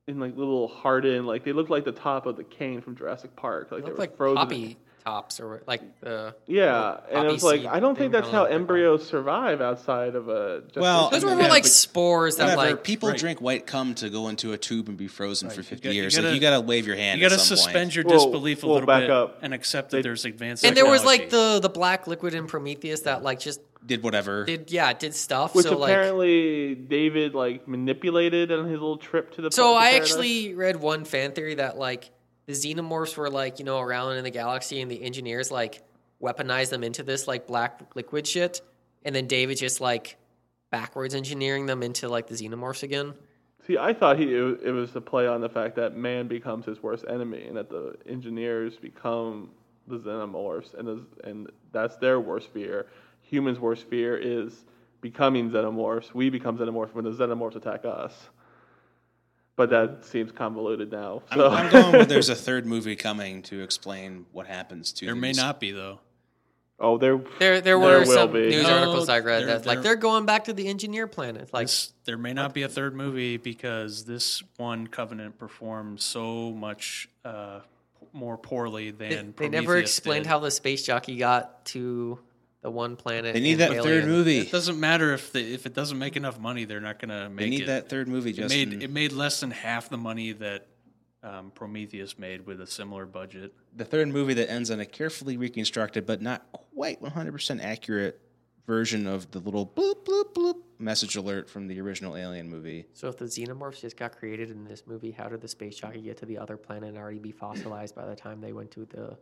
in like little hardened, like they looked like the top of the cane from Jurassic Park, like They they were like frozen. poppy tops or like the. Yeah, and poppy it was like I don't think that's how don't know what they call embryos survive outside of a. Well, Those were more yeah, like spores that Whatever. like. People right. drink white cum to go into a tube and be frozen for you 50 gotta- you years. gotta- like, you got to wave your hand. You got to at some suspend point. your Well, disbelief a well, little back bit up. and accept that They- there's advanced. And there was like the the black liquid in Prometheus that like just Did whatever. did yeah did stuff. which so like apparently David like manipulated on his little trip to the. So I paradise. actually read one fan theory that like the xenomorphs were like you know around in the galaxy and the engineers like weaponized them into this like black liquid shit, and then David just like backwards engineering them into like the xenomorphs again. See, I thought he it, was a play on the fact that man becomes his worst enemy, and that the engineers become the xenomorphs, and is, and that's their worst fear. Humans' worst fear is becoming xenomorphs. We become xenomorphs when the xenomorphs attack us. But that seems convoluted now. I'm, I'm going with there's a third movie coming to explain what happens to there may not be though. oh, there, There, there There were will some be. news No, articles I read that like they're going back to the engineer planet. Like, This, there may not be a third movie because this one Covenant performed so much uh, more poorly than they never explained did. how the space jockey got to the one planet. They need in that third movie. It doesn't matter if the, if it doesn't make enough money, they're not going to make They need it. that third movie, it Justin. made it made less than half the money that um, Prometheus made with a similar budget. the third movie that ends on a carefully reconstructed but not quite 100% accurate version of the little bloop bloop bloop message alert from the original Alien movie. So if the xenomorphs just got created in this movie, how did the space jockey get to the other planet and already be fossilized by the time they went to the?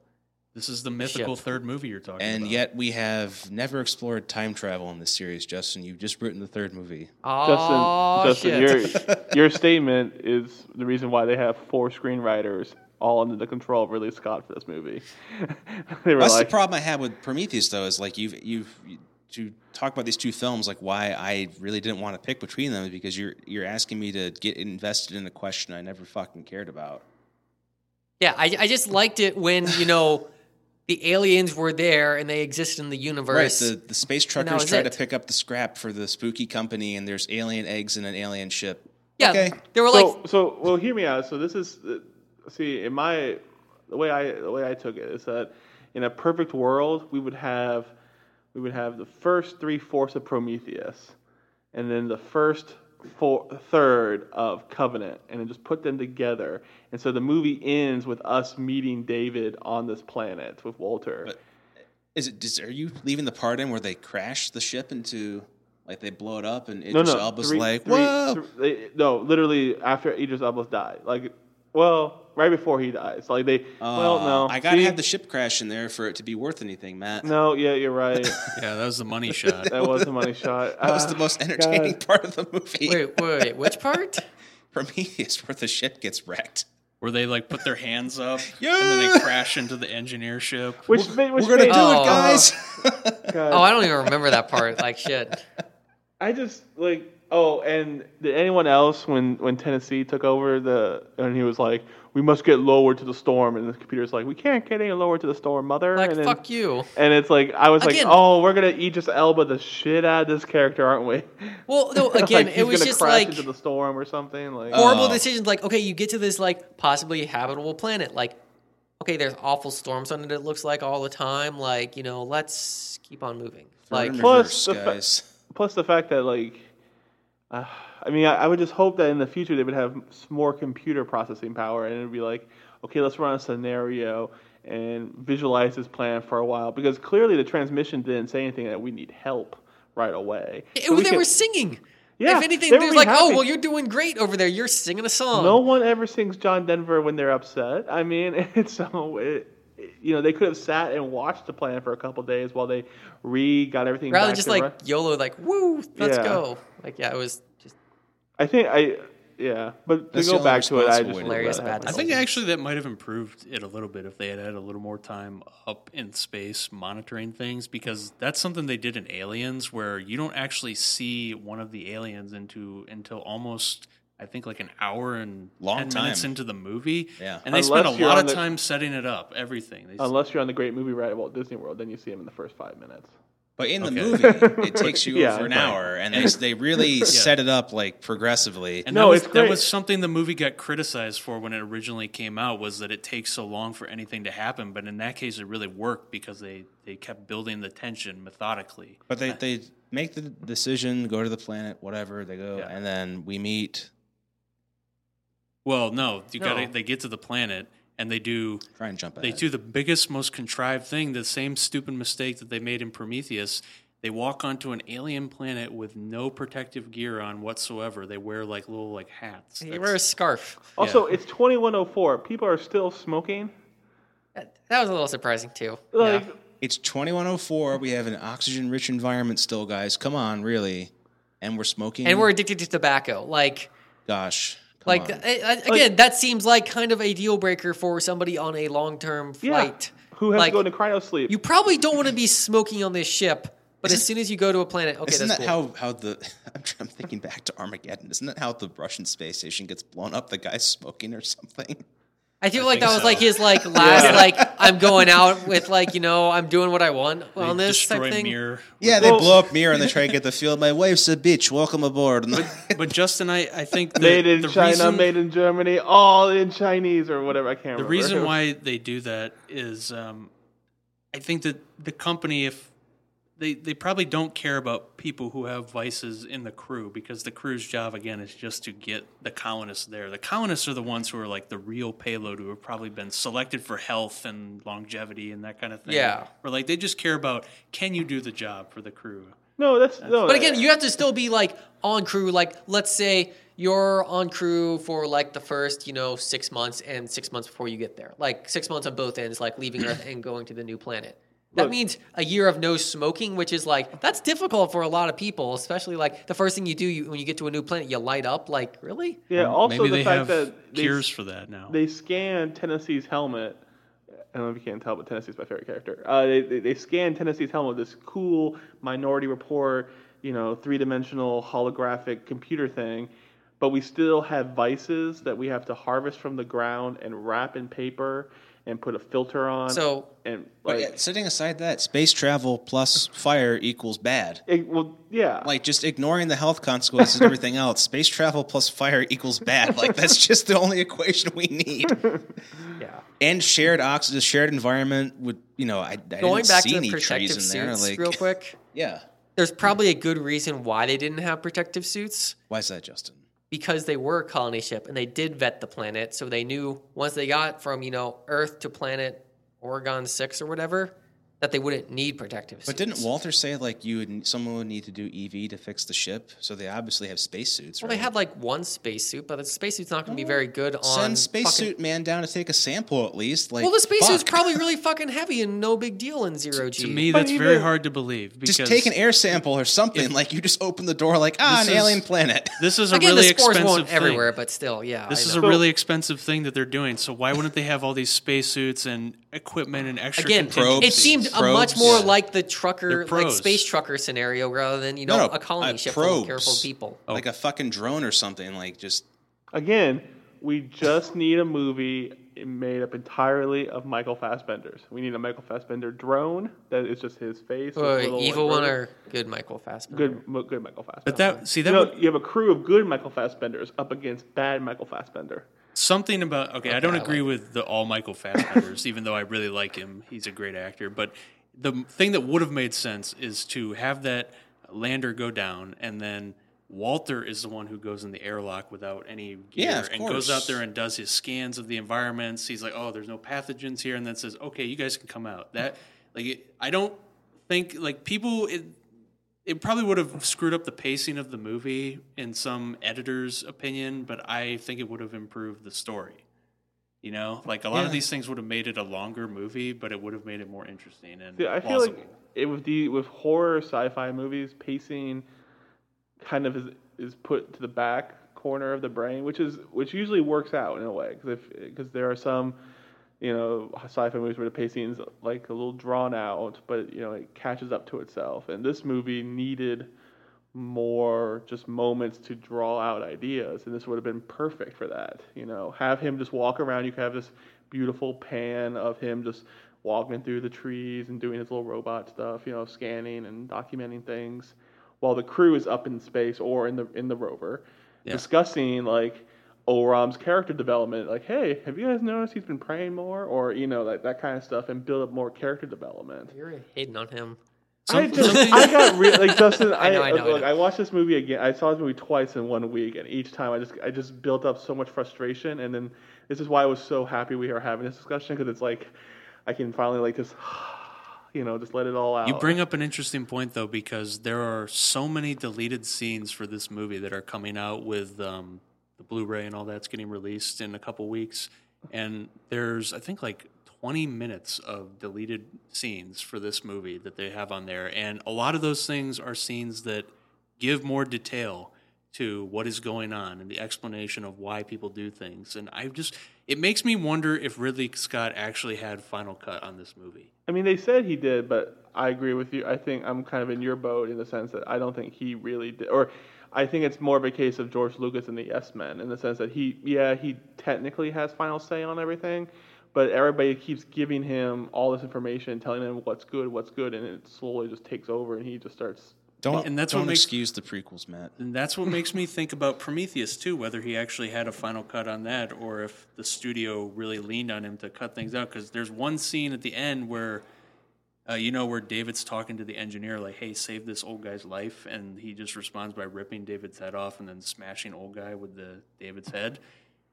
This is the mythical Ship. third movie you're talking And about. And yet we have never explored time travel in this series, Justin. You've just written the third movie. Oh Justin, shit! Justin, your your statement is the reason why they have four screenwriters all under the control of Ridley Scott for this movie. they were That's like, the problem I had with Prometheus, though, is like you've you've you, to talk about these two films, like why I really didn't want to pick between them, is because you're you're asking me to get invested in a question I never fucking cared about. yeah, I, I just liked it when you know the aliens were there and they exist in the universe. Right, the, the space truckers was try it. to pick up the scrap for the spooky company, and there's alien eggs in an alien ship. yeah, okay. they were like, so so well hear me out so this is uh, see in my the way i the way i took it is that in a perfect world we would have we would have the first three fourths of prometheus and then the first four, third of covenant and then just put them together and so the movie ends with us meeting david on this planet with walter But- uh, Is it? Is, are you leaving the part in where they crash the ship into, like they blow it up, and no Idris no Elba's three- like, three- "Whoa!" th- they- no literally after idris elba's died like well right before he dies like they well Uh, no I gotta See? have the ship crash in there for it to be worth anything, Matt. No, yeah, you're right. yeah, that was the money shot. That was the money shot. That was Ah, the most entertaining God. part of the movie. wait, wait, wait, which part? Prometheus, where the ship gets wrecked. Where they like put their hands up and then they crash into the engineer ship. Which, made, which We're gonna made- do Oh. it, guys. God. Oh, I don't even remember that part. Like shit. I just like. Oh, and did anyone else when when Tennessee took over the and he was like, "We must get lower to the storm," and the computer's like, "We can't get any lower to the storm, mother." Like and then, fuck you. And it's like I was Again- like, "Oh, we're gonna Idris Elba the shit out of this character, aren't we?" Well, no, again, he's it was gonna just crash like into the storm or something. Like, horrible Oh. decisions. Like, okay, you get to this like possibly habitable planet. Like, okay, there's awful storms on it. It looks like all the time. Like, you know, let's keep on moving. Like, Throw it in Plus reverse, the fa- plus the fact that like uh, i mean I, I would just hope that in the future they would have more computer processing power and it would be like okay let's run a scenario and visualize this plan for a while because clearly the transmission didn't say anything that we need help right away it, So we they can- were singing. Yeah, if anything, they were there's really like, oh, well, you're doing great over there. You're singing a song. no one ever sings john denver when they're upset i mean it's so it, you know they could have sat and watched the plan for a couple days while they re got everything Rather just like run. YOLO, like, woo, let's Yeah. go. Like, yeah, it was I think I yeah, but to That's go the back to only it, I responsible just way to Hilarious let it bad. I think actually that might have improved it a little bit if they had had a little more time up in space monitoring things because that's something they did in Aliens where you don't actually see one of the aliens into until almost I think like an hour and Long ten minutes time. into the movie. Yeah. and they spent a Unless you're lot on of the- time setting it up, everything. They, Unless you're on the Great Movie Ride at Walt Disney World, then you see him in the first five minutes. But in the Okay. movie, it takes you Yeah, over an right. hour, and they they really set it up like progressively. And No, that was, it's that was something the movie got criticized for when it originally came out was that it takes so long for anything to happen. But in that case, it really worked because they, they kept building the tension methodically. But they, they make the decision, go to the planet, whatever they go, Yeah. and then we meet. Well, no, you No. got to They get to the planet and they do Try and jump they do the biggest, most contrived thing. The same stupid mistake that they made in Prometheus. They walk onto an alien planet with no protective gear on whatsoever. They wear like little like hats. They That's- wear a scarf. Also, it's 2104. People are still smoking. That, that was a little surprising too. Like, yeah. It's 2104. We have an oxygen rich environment still, guys. Come on, really. And we're smoking. And we're addicted to tobacco. Like, Gosh. Come like. I- I- again, that seems like kind of a deal breaker for somebody on a long term yeah. flight. Who has like, to go into cryo sleep? You probably don't want to be smoking on this ship, but as soon as you go to a planet, okay, Isn't that's that cool. how, how the I'm, I'm thinking back to Armageddon? Isn't that how the Russian space station gets blown up? The guy's smoking or something. I feel I like that think was so. like his like last like I'm going out with like you know I'm doing what I want they on this destroy type thing. Mir. Yeah, they Well- blow up mirror and they try to get the field. My wife's a bitch. Welcome aboard. But Justin, I, I think the, made in the China, reason, made in Germany, all in Chinese or whatever. I can't remember. The remember. reason why they do that is, um, I think that the company, if they they probably don't care about people who have vices in the crew, because the crew's job again is just to get the colonists there. The colonists are the ones who are like the real payload, who have probably been selected for health and longevity and that kind of thing. Yeah. or like they just care about can you do the job for the crew. no, that's no. But again, uh, you have to still be like on crew. Like, let's say you're on crew for like the first, you know, six months and six months before you get there. Like six months on both ends, like leaving Earth and going to the new planet. That Look- means a year of no smoking, which is like that's difficult for a lot of people, especially like the first thing you do you, when you get to a new planet, you light up. Like, really? yeah. Also, Maybe the they fact have that they, cures for that now. they scan Tennessee's helmet. I don't know if you can't tell, but Tennessee's my favorite character. Uh, they, they, they scan Tennessee's helmet with this cool Minority Report, you know, three dimensional holographic computer thing. But we still have vices that we have to harvest from the ground and wrap in paper and put a filter on. So and But like, yeah, setting aside that, space travel plus fire equals bad. it, well, yeah, Like just ignoring the health consequences and everything else, space travel plus fire equals bad. Like that's just the only equation we need. Yeah. And shared oxygen, shared environment would you know I, I Going didn't back see to any the protective trees in there. suits, Like real quick. yeah, There's probably a good reason why they didn't have protective suits. why is that, Justin? Because they were a colony ship and they did vet the planet, so they knew once they got from you know Earth to planet Origae Six or whatever that they wouldn't need protective suits. But didn't Walter say like you would someone would need to do EV to fix the ship? So they obviously have spacesuits, Well, right? they had like one spacesuit, but the spacesuit's not going to be very good on. Send spacesuit fucking- man down to take a sample at least. Like Well, the spacesuit's fuck. probably really fucking heavy and no big deal in zero G. to me, But that's very even- hard to believe. Because just take an air sample or something. like you just open the door, like ah, This an is- alien planet. This is a Again, really the expensive won't thing. everywhere, but still, yeah. This I is a really expensive thing that they're doing. So why wouldn't they have all these spacesuits and equipment and extra Again, Probes. it seemed a Probes. much more Yeah. like the trucker, like space trucker scenario rather than you know No, no, a colony uh, ship full of careful people. like a fucking drone or something. Like just again, we just need a movie made up entirely of Michael Fassbender's. We need a Michael Fassbender drone that is just his face. Oh, like, evil one or good Michael Fassbender? good, good Michael Fassbender. But that see that you, know, would, you have a crew of good Michael Fassbenders up against bad Michael Fassbender. Something about okay. I don't I agree like with the all Michael Fassbenders, even though I really like him. He's a great actor. But the thing that would have made sense is to have that lander go down and then. Walter is the one who goes in the airlock without any gear Yeah, and goes out there and does his scans of the environments. He's like, "Oh, there's no pathogens here," and then says, "Okay, you guys can come out." That like it, I don't think like people it, it probably would have screwed up the pacing of the movie in some editor's opinion, but I think it would have improved the story. You know, like a lot of these things would have made it a longer movie, but it would have made it more interesting and See, I feel like it, with the with horror sci-fi movies, pacing kind of is is put to the back corner of the brain, which is which usually works out in a way because because there are some you know sci-fi movies where the pacing's like a little drawn out, but you know it catches up to itself. And this movie needed more just moments to draw out ideas, and this would have been perfect for that. You know, have him just walk around. You could have this beautiful pan of him just walking through the trees and doing his little robot stuff. You know, scanning and documenting things, while the crew is up in space or in the in the rover, Yeah. discussing like. Oram's character development, like, hey, have you guys noticed he's been praying more, or you know, like that kind of stuff, and build up more character development. You're hating on him. I just, I got re- like Justin. I, I know, I know, I look, know. I watched this movie again. I saw this movie twice in one week, and each time I just, I just built up so much frustration, and then this is why I was so happy we are having this discussion because it's like, I can finally like just, you know, just let it all out. You bring up an interesting point though, because there are so many deleted scenes for this movie that are coming out with um, the Blu-ray and all that's getting released in a couple weeks, and there's I think like 20 minutes of deleted scenes for this movie that they have on there, and a lot of those things are scenes that give more detail to what is going on and the explanation of why people do things, and I just it makes me wonder if Ridley Scott actually had final cut on this movie. I mean, they said he did, but I agree with you. I think I'm kind of in your boat in the sense that I don't think he really did, or I think it's more of a case of George Lucas and the Yes Men in the sense that he, yeah, he technically has final say on everything, but everybody keeps giving him all this information, telling him what's good, what's good, and it slowly just takes over, and he just starts. Don't And that's what don't makes- excuse the prequels, Matt. And that's what makes me think about Prometheus too, whether he actually had a final cut on that or if the studio really leaned on him to cut things out. Because there's one scene at the end where, uh, you know, where David's talking to the engineer, like, hey, save this old guy's life. And he just responds by ripping David's head off and then smashing old guy with the David's head.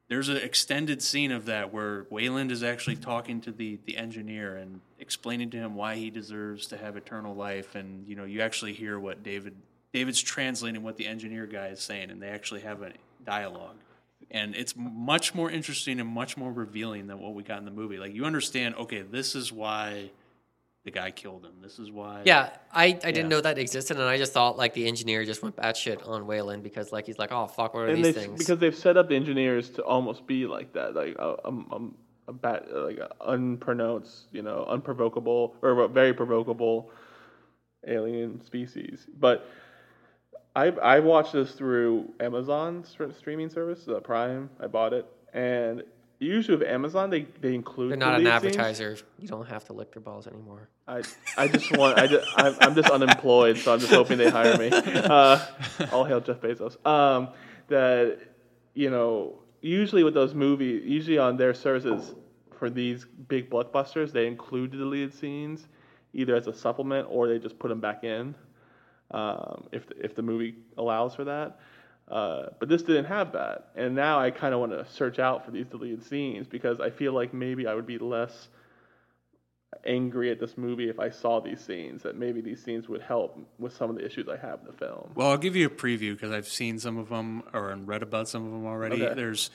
There's an extended scene of that where Weyland is actually talking to the, the engineer and explaining to him why he deserves to have eternal life. And, you know, you actually hear what David David's translating what the engineer guy is saying, and they actually have a dialogue. And it's much more interesting and much more revealing than what we got in the movie. Like you understand, okay, this is why the guy killed him. This is why. Yeah, I, I didn't know that existed, and I just thought like the engineer just went batshit on Weyland because like he's like, oh fuck, what are and these things? because they've set up the engineers to almost be like that, like a, a, a, a bat, like a unpronounced, you know, unprovocable or a very provocable alien species. But I I watched this through Amazon streaming service, uh, Prime. I bought it, and usually with Amazon they they include They're not an deleted scenes. advertiser. You don't have to lick their balls anymore. I I just want I just I'm, I'm just unemployed, so I'm just hoping they hire me. Uh, all hail Jeff Bezos. Um, that you know usually with those movies, usually on their services for these big blockbusters, they include the deleted scenes either as a supplement or they just put them back in um, if if the movie allows for that. Uh, but this didn't have that, and now I kind of want to search out for these deleted scenes because I feel like maybe I would be less angry at this movie if I saw these scenes. That maybe these scenes would help with some of the issues I have in the film. Well, I'll give you a preview because I've seen some of them or read about some of them already. Okay. There's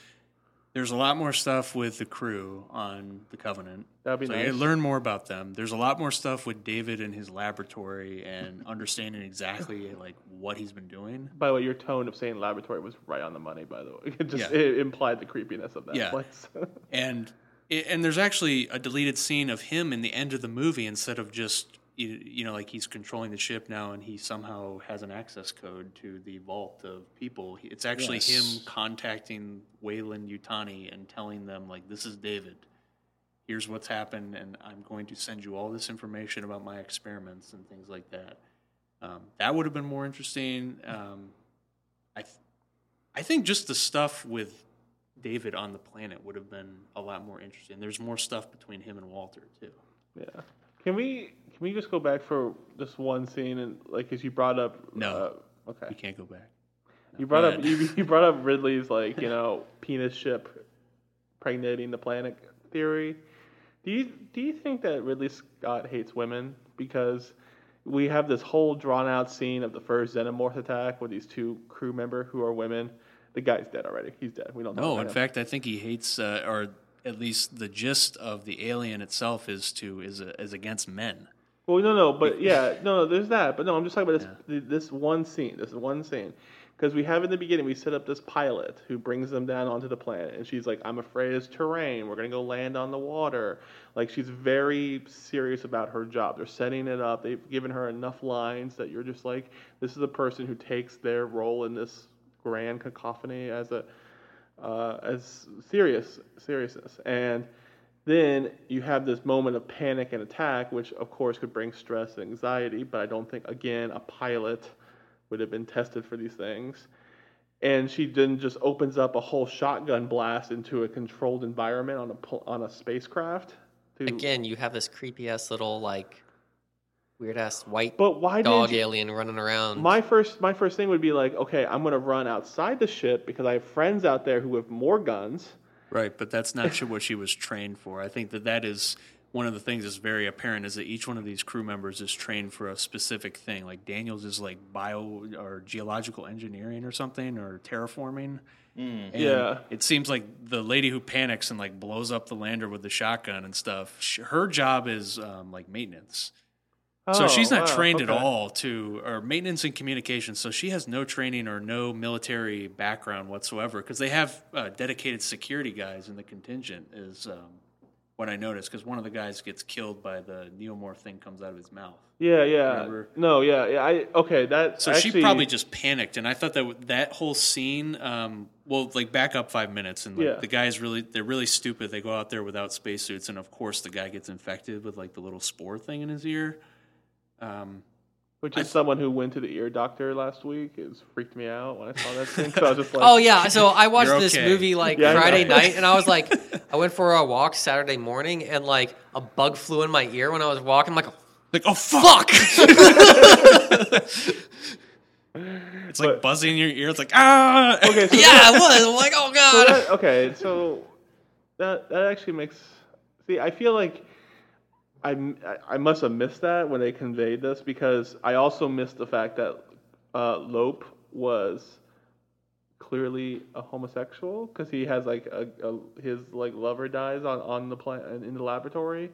there's a lot more stuff with the crew on the Covenant. That'd be so nice. you learn more about them. There's a lot more stuff with David in his laboratory and understanding exactly like what he's been doing. By the way, your tone of saying laboratory was right on the money. By the way, it just Yeah. it implied the creepiness of that Yeah. place. and and there's actually a deleted scene of him in the end of the movie instead of just you, you know like he's controlling the ship now and he somehow has an access code to the vault of people it's actually Yes. him contacting Weyland Yutani and telling them like this is David here's what's happened and I'm going to send you all this information about my experiments and things like that um, that would have been more interesting um, I th- I think just the stuff with David on the planet would have been a lot more interesting. There's more stuff between him and Walter too. yeah. Can we can we just go back for this one scene and like as you brought up? No. Uh, okay. You can't go back. You brought up you, you brought up Ridley's like you know penis ship pregnating the planet theory. Do you do you think that Ridley Scott hates women because we have this whole drawn out scene of the first xenomorph attack with these two crew member who are women. The guy's dead already. He's dead. We don't know. No, in him. fact, I think he hates, uh, or at least the gist of the alien itself is to is uh, is against men. Well, no, no, but yeah, no, no, there's that. But no, I'm just talking about this this one scene. This one scene. because we have in the beginning we set up this pilot who brings them down onto the planet, and she's like, "I'm afraid it's terrain. We're gonna go land on the water." Like she's very serious about her job. They're setting it up. They've given her enough lines that you're just like, this is a person who takes their role in this grand cacophony as a uh, as serious seriousness and then you have this moment of panic and attack which of course could bring stress and anxiety but i don't think again a pilot would have been tested for these things and she then just opens up a whole shotgun blast into a controlled environment on a on a spacecraft to, Again, you have this creepy ass little like weird ass white but why dog you, alien running around. my first my first thing would be like okay i'm going to run outside the ship because i have friends out there who have more guns Right, but that's not what she was trained for. I think that that is one of the things that's very apparent is that each one of these crew members is trained for a specific thing. Like Daniels is like bio or geological engineering or something or terraforming. And Yeah. it seems like the lady who panics and like blows up the lander with the shotgun and stuff. Her job is um, like maintenance. So Oh, she's not wow, trained at all to or maintenance and communications. So she has no training or no military background whatsoever because they have uh, dedicated security guys in the contingent. Is um, what I noticed because one of the guys gets killed by the neomorph thing comes out of his mouth. Yeah, yeah. Remember? No, yeah, yeah. I okay. That So actually, she probably just panicked, and I thought that that whole scene. Um, well, like back up five minutes, and like Yeah. the guys really they're really stupid. They go out there without spacesuits, and of course the guy gets infected with like the little spore thing in his ear. Um, which is someone who went to the ear doctor last week. It was, freaked me out when I saw that thing. 'cause I was just like, Oh yeah, so I watched You're this okay. movie like Yeah, Friday night, and I was like, I went for a walk Saturday morning, and like a bug flew in my ear when I was walking. I'm like, like oh fuck! fuck! It's like But- buzzing in your ear. It's like ah. Okay, so yeah, it was. I'm like, oh so god. that, okay, so that that actually makes. See, I feel like I I must have missed that when they conveyed this because I also missed the fact that uh, Lope was clearly a homosexual because he has like a, a his like lover dies on on the plant in the laboratory.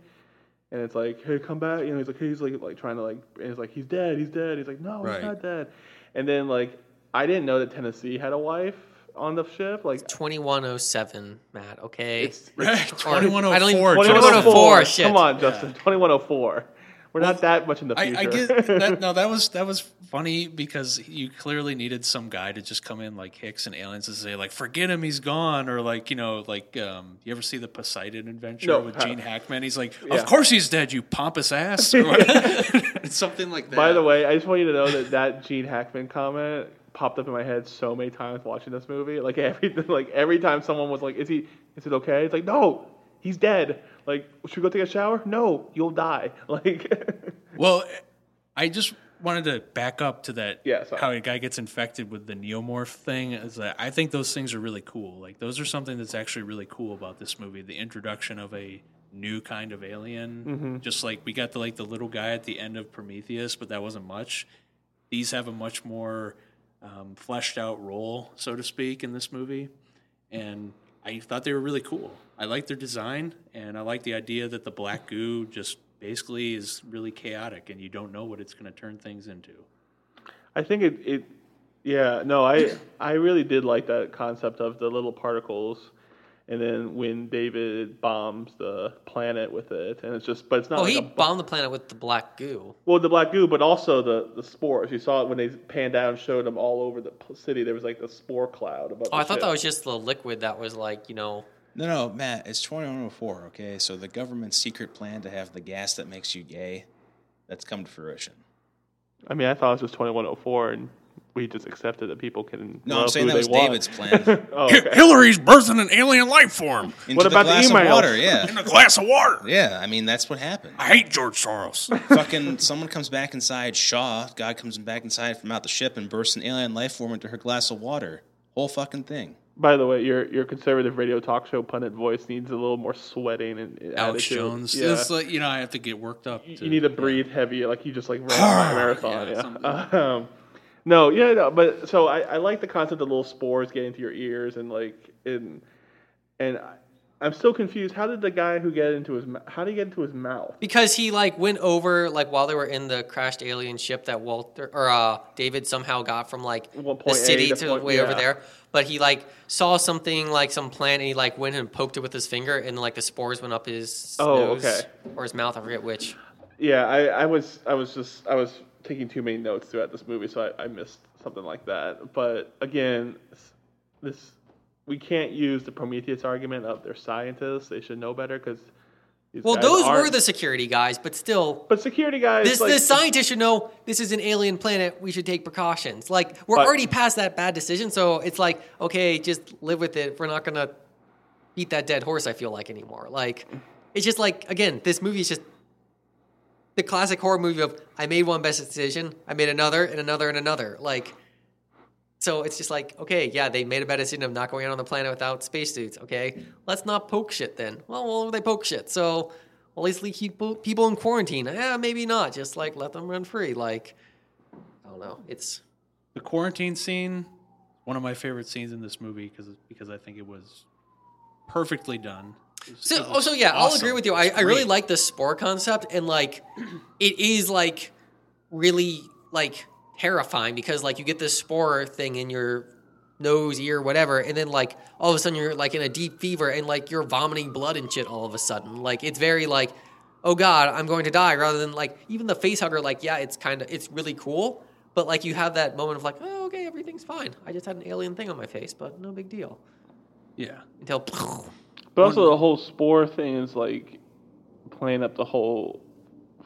And it's like, hey, come back. You know, he's like, he's like, like trying to like, and he's like, he's dead, he's dead. He's like, no, Right. he's not dead. And then like, I didn't know that Tennessee had a wife on the ship. Like, 2107, Matt. Okay. it's, Right, Or- I don't even- 2104. 2104, shit. Come on, Justin. 2104. We're not that much in the I, future. I get that. No, that was that was funny because you clearly needed some guy to just come in like Hicks and aliens and say like, "Forget him, he's gone," or like you know, like um, you ever see the Poseidon Adventure No, with Gene Hackman? He's like, yeah. "Of course he's dead, you pompous ass," or something like that. By the way, I just want you to know that that Gene Hackman comment popped up in my head so many times watching this movie. Like every like every time someone was like, "Is he? Is it okay?" It's like, "No, he's dead." Like, should we go take a shower? No, you'll die. Like, Well, I just wanted to back up to that. Yeah, sorry. how a guy gets infected with the neomorph thing. Is that I think those things are really cool. Like those are something that's actually really cool about this movie. The introduction of a new kind of alien. Mm-hmm. Just like we got the like the little guy at the end of Prometheus, but that wasn't much. These have a much more um, fleshed out role, so to speak, in this movie, and I thought they were really cool. I like their design, and I like the idea that the black goo just basically is really chaotic, and you don't know what it's going to turn things into. I think it, it yeah, no, I I really did like that concept of the little particles and then when David bombs the planet with it and it's just but it's not oh, like he a, bombed the planet with the black goo. well the black goo but also the the spores. You saw it when they panned down and showed them all over the city there was like the spore cloud above Oh, the I thought ship. that was just the liquid that was like, you know. No, no, Matt, it's 2104, okay? So the government's secret plan to have the gas that makes you gay, that's come to fruition. I mean, I thought it was just 2104 and we just accepted that people can No, love I'm saying who that was want. David's plan. oh, okay. Hillary's birthing an alien life form Into What the about the glass of emails? water, yeah. in a glass of water. Yeah, I mean, that's what happened. I hate George Soros. Fucking someone comes back inside Shaw, God comes back inside from out the ship and bursts an alien life form into her glass of water. Whole fucking thing. By the way, your your conservative radio talk show pundit voice needs a little more sweating and and Alex attitude. Jones. Yeah. It's like you know, I have to get worked up. you to- you need to yeah. breathe heavy, like you just like ran a marathon. Yeah, Yeah. something. Um, no, yeah, no, but so I, I like the concept of little spores getting into your ears and like and and I, I'm still confused. How did the guy who get into his how did he get into his mouth? Because he like went over like while they were in the crashed alien ship that Walter or uh, David somehow got from like the city to to, point- way over there. But he like saw something like some plant and he like went and poked it with his finger and like the spores went up his Oh, nose okay. or his mouth. I forget which. Yeah, I, I was I was just I was taking too many notes throughout this movie, so I, I missed something like that. But again, this we can't use the Prometheus argument of they're scientists; they should know better because. Well, those were the security guys, but still, But security guys, this like, this scientist should know this is an alien planet. We should take precautions. Like we're But- already past that bad decision, so it's like okay, just live with it. We're not gonna beat that dead horse. I feel like anymore. Like it's just like again, this movie is just the classic horror movie of I made one best decision, I made another and another and another. Like so it's just like, okay, yeah, they made a bad decision of not going out on the planet without spacesuits. Okay, let's not poke shit then. Well, well they poke shit, so well, at least keep people in quarantine. Yeah, maybe not. Just like let them run free. Like, I don't know. It's The quarantine scene, one of my favorite scenes in this movie because because I think it was perfectly done. So. Oh, so yeah, I'll agree with you. I, I really like the spore concept, and like, it is like really like terrifying because like you get this spore thing in your nose, ear, whatever, and then like all of a sudden you're like in a deep fever and like you're vomiting blood and shit all of a sudden. Like it's very like, oh god, I'm going to die. Rather than like even the face hugger, like yeah, it's kind of it's really cool, but like you have that moment of like, oh okay, everything's fine. I just had an alien thing on my face, but no big deal. Yeah, Until But also the whole spore thing is like playing up the whole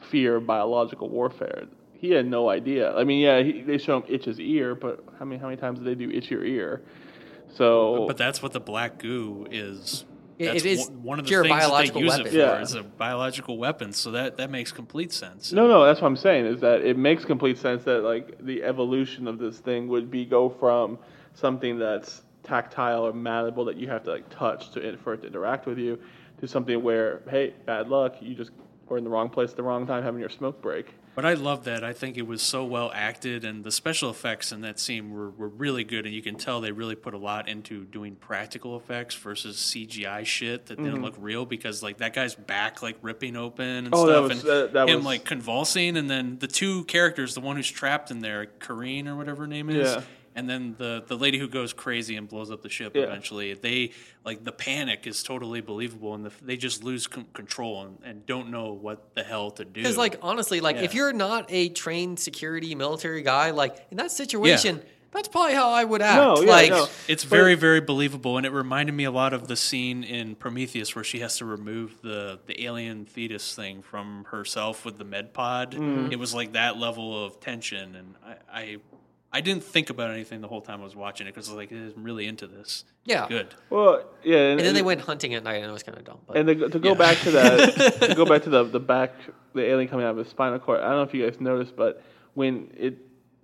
fear of biological warfare. He had no idea. I mean, yeah, he, they show him itch his ear, but how many how many times did they do itch your ear? So but that's what the black goo is. That's it is one- one of the things that biological they use weapon. it for. Yeah. It's a biological weapon, so that that makes complete sense. no, no, that's what I'm saying is that it makes complete sense that like the evolution of this thing would be go from something that's tactile or malleable that you have to like touch to for it to interact with you to something where hey, bad luck, you just were in the wrong place at the wrong time having your smoke break. But I love that. I think it was so well acted, and the special effects in that scene were, were really good. And you can tell they really put a lot into doing practical effects versus CGI shit that Mm-hmm. didn't look real. Because like that guy's back like ripping open and Oh, stuff, was- and that- that him was- like convulsing, and then the two characters, the one who's trapped in there, Karine or whatever her name is. Yeah. And then the, the lady who goes crazy and blows up the ship Yeah. eventually. They like the panic is totally believable, and the, they just lose c- control and, and don't know what the hell to do. Because, like, honestly, like, if you're not a trained security military guy, like, in that situation, that's probably how I would act. No, yeah, like, no. It's very, very believable, and it reminded me a lot of the scene in Prometheus where she has to remove the the alien fetus thing from herself with the med pod. Mm. It was like that level of tension, and I, I, I didn't think about anything the whole time I was watching it because I was like I'm really into this. Yeah. good. Well, yeah, and then they went hunting at night, and it was kind of dumb. But And to, to go Yeah. back to that, to go back to the the back, the alien coming out of his spinal cord. I don't know if you guys noticed, but when it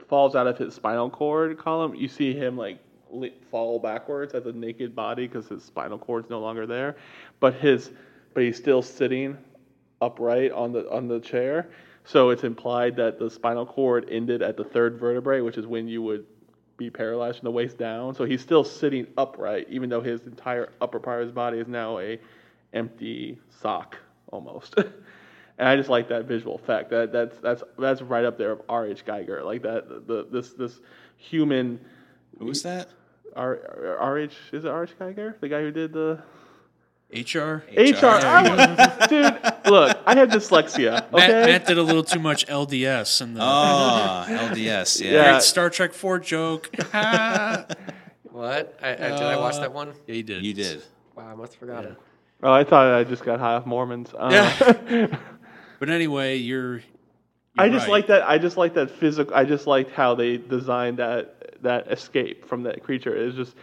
falls out of his spinal cord column, you see him like fall backwards as a naked body because his spinal cord's no longer there, but his, but he's still sitting upright on the on the chair. So it's implied that the spinal cord ended at the third vertebrae, which is when you would be paralyzed from the waist down. So he's still sitting upright, even though his entire upper part of his body is now a empty sock almost. and I just like that visual effect. That that's that's that's right up there of R. H. Geiger. Like that the this this human Who's that? R. R. H. Is it R. H. Geiger? The guy who did the HR. HR. I dude, look, I had dyslexia. Okay. Matt, Matt did a little too much LDS and the Oh, LDS. Yeah. Yeah. great Star Trek Four joke. what? I, I, did I watch that one? Yeah, you did. You did. Wow, I must have forgotten. Oh, I thought I just got high off Mormons. Uh, But anyway, you're. I you're just right. like that. I just like that physical. I just liked how they designed that that escape from that creature. It's just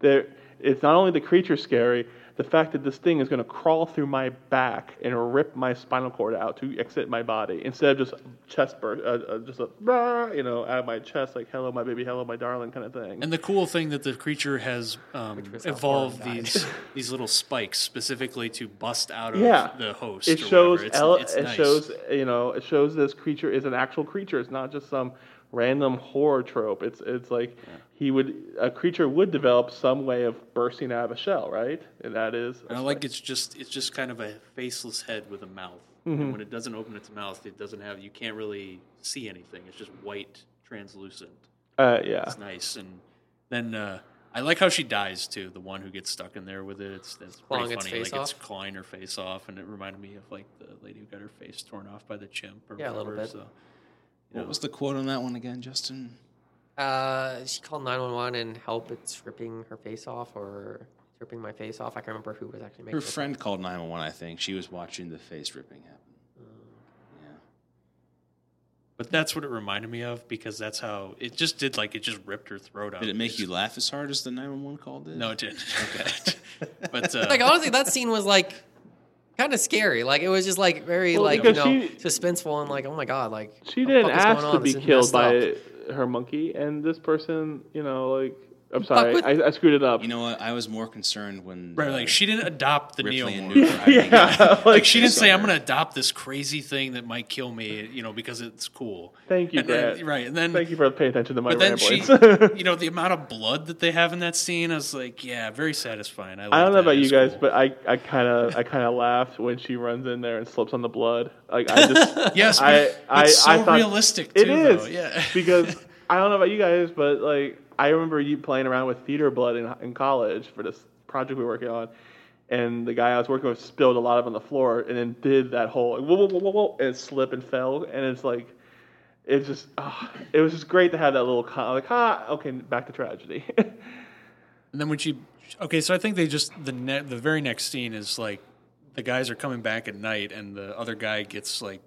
there. It's not only the creature scary. The fact that this thing is going to crawl through my back and rip my spinal cord out to exit my body instead of just chest burst, uh, uh, just a "Rah," you know out of my chest like "Hello, my baby, hello, my darling" kind of thing. And the cool thing that the creature has um, evolved these these little spikes specifically to bust out of Yeah. the host. it or shows. It's, ele- it's it nice. shows you know it shows this creature is an actual creature. It's not just some random horror trope. It's it's like he would a creature would develop some way of bursting out of a shell, right? And that is And I like it's just it's just kind of a faceless head with a mouth. Mm-hmm. And when it doesn't open its mouth, it doesn't have you can't really see anything. It's just white, translucent. uh, yeah. It's nice. And then uh, I like how she dies too. The one who gets stuck in there with it. It's, it's Clawing pretty its funny. face like it's clawing her face off, and it reminded me of like the lady who got her face torn off by the chimp. Or Yeah, a little whatever, bit. So, you What know. was the quote on that one again, Justin? Uh, she called 911 and help. It's ripping her face off or it's ripping my face off. I can't remember who was actually making Her the friend called 911, I think. She was watching the face ripping happen. Yeah. But that's what it reminded me of because that's how it just did. Like it just ripped her throat out. Did it make It's- you laugh as hard as the 911 call did? No, it didn't. Okay. but uh, Like honestly, that scene was like kind of scary. Like it was just like very Well, like you know she- suspenseful and like oh my god, like She what didn't ask going to on? be killed by her monkey, and this person, you know, like I'm sorry, with- I, I screwed it up. You know what? I was more concerned when right, uh, like she didn't adopt the Ripley and Neomorph. Newt were having a- Like she didn't say, "I'm going to adopt this crazy thing that might kill me," you know, because it's cool. Thank you, And then- Grant. right, and then Thank you for paying attention to the my But then she, you know, the amount of blood that they have in that scene, I was like, yeah, very satisfying. I, I don't know that. about you guys, cool. but I, I kind of I kind of laughed when she runs in there and slips on the blood. Like I just yes, I but I it's so I thought realistic too. it is though. yeah. because I don't know about you guys, but like I remember you playing around with theater blood in in college for this project we were working on. And the guy I was working with spilled a lot of it on the floor, and then did that whole whoa, whoa, whoa, whoa, and slipped and fell, and it's like, it's just, ah, it was just great to have that little con- like, ah, okay, back to tragedy. And then when she, okay, so I think they just the ne- the very next scene is like the guys are coming back at night, and the other guy gets like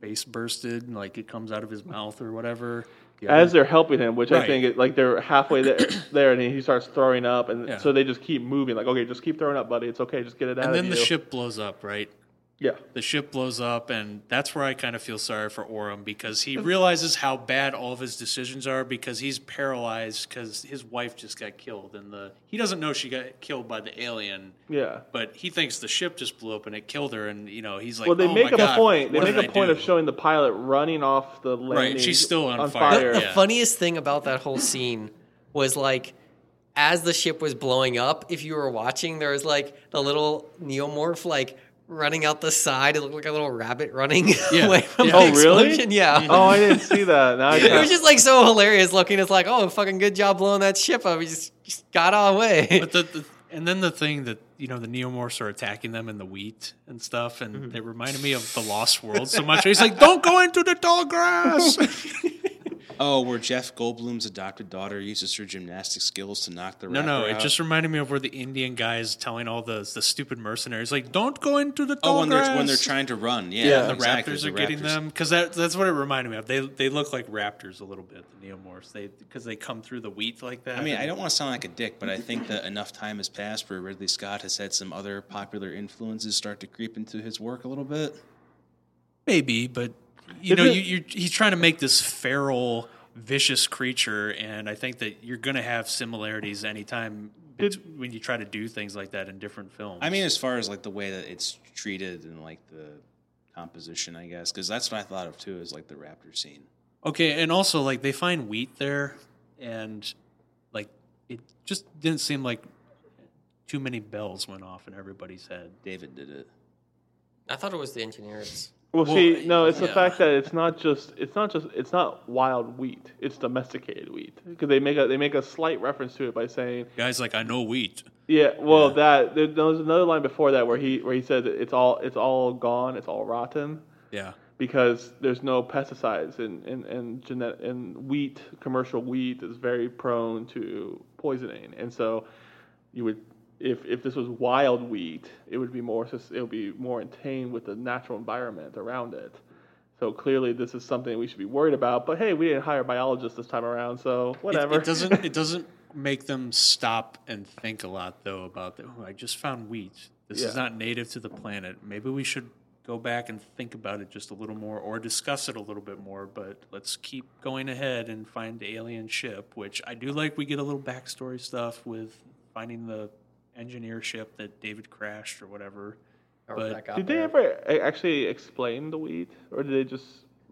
face bursted, and like it comes out of his mouth or whatever. The as they're helping him, which I Right. think it, like they're halfway there, there, and he starts throwing up, and Yeah. so they just keep moving. Like, okay, just keep throwing up, buddy. It's okay, just get it out and of then the you. ship blows up, right? Yeah, the ship blows up and that's where i kind of feel sorry for Oram because he mm-hmm. realizes how bad all of his decisions are because he's paralyzed because his wife just got killed and the he doesn't know she got killed by the alien yeah. but he thinks the ship just blew up and it killed her and you know he's like Well, they oh make my a God, point. They make did a I point of showing the pilot running off the landing. Right. She's still on on fire. fire. The Yeah. funniest thing about that whole scene was like, as the ship was blowing up, if you were watching, there was like the little neomorph like running out the side. It looked like a little rabbit running Yeah. away from Yeah. the Oh, really? explosion. Yeah. Oh, I didn't see that. Now I It was just like so hilarious looking. It's like, oh, fucking good job blowing that ship up. He just, just got away. but the, the and then the thing that you know the neomorphs are attacking them in the wheat and stuff and Mm-hmm. they reminded me of the lost world so much he's like don't go into the tall grass Oh, where Jeff Goldblum's adopted daughter uses her gymnastic skills to knock the No, no, rapper it just reminded me of where the Indian guy is telling all the the stupid mercenaries, like, "Don't go into the tall Oh, when grass." they're when they're trying to run, yeah, Yeah. the exactly, raptors the are getting raptors. them because that that's what it reminded me of. They they look like raptors a little bit, the neomorphs. They because they come through the wheat like that. I mean, and- I don't want to sound like a dick, but I think that enough time has passed where Ridley Scott has had some other popular influences start to creep into his work a little bit. maybe, but you know, Isn't- you, you he's trying to make this feral, vicious creature, and I think that you're going to have similarities anytime bet- Did- when you try to do things like that in different films. I mean, as far as like the way that it's treated and like the composition, I guess, because that's what I thought of too, is like the raptor scene. Okay, and also like they find wheat there, and like it just didn't seem like too many bells went off in everybody's head. David did it. I thought it was the engineers. Well, Well, see, no, it's the fact that it's not just it's not just it's not wild wheat. It's domesticated wheat because they make a they make a slight reference to it by saying, Guys, like I know wheat. yeah, well, Yeah. that there, there was another line before that where he where he said that it's all it's all gone, it's all rotten Yeah, because there's no pesticides and and and genet- and wheat commercial wheat is very prone to poisoning, and so you would. If, if this was wild wheat, it would be more it would be more in tune with the natural environment around it. So clearly, this is something we should be worried about. But hey, we didn't hire biologists this time around, so whatever. It, doesn't. It doesn't make them stop and think a lot though about that. Oh, I just found wheat. This is not native to the planet. Maybe we should go back and think about it just a little more, or discuss it a little bit more. But let's keep going ahead and find the alien ship, which I do like. We get a little backstory stuff with finding the engineer ship that David crashed or whatever. However But- that got Did they there. ever actually explain the wheat, or did they just?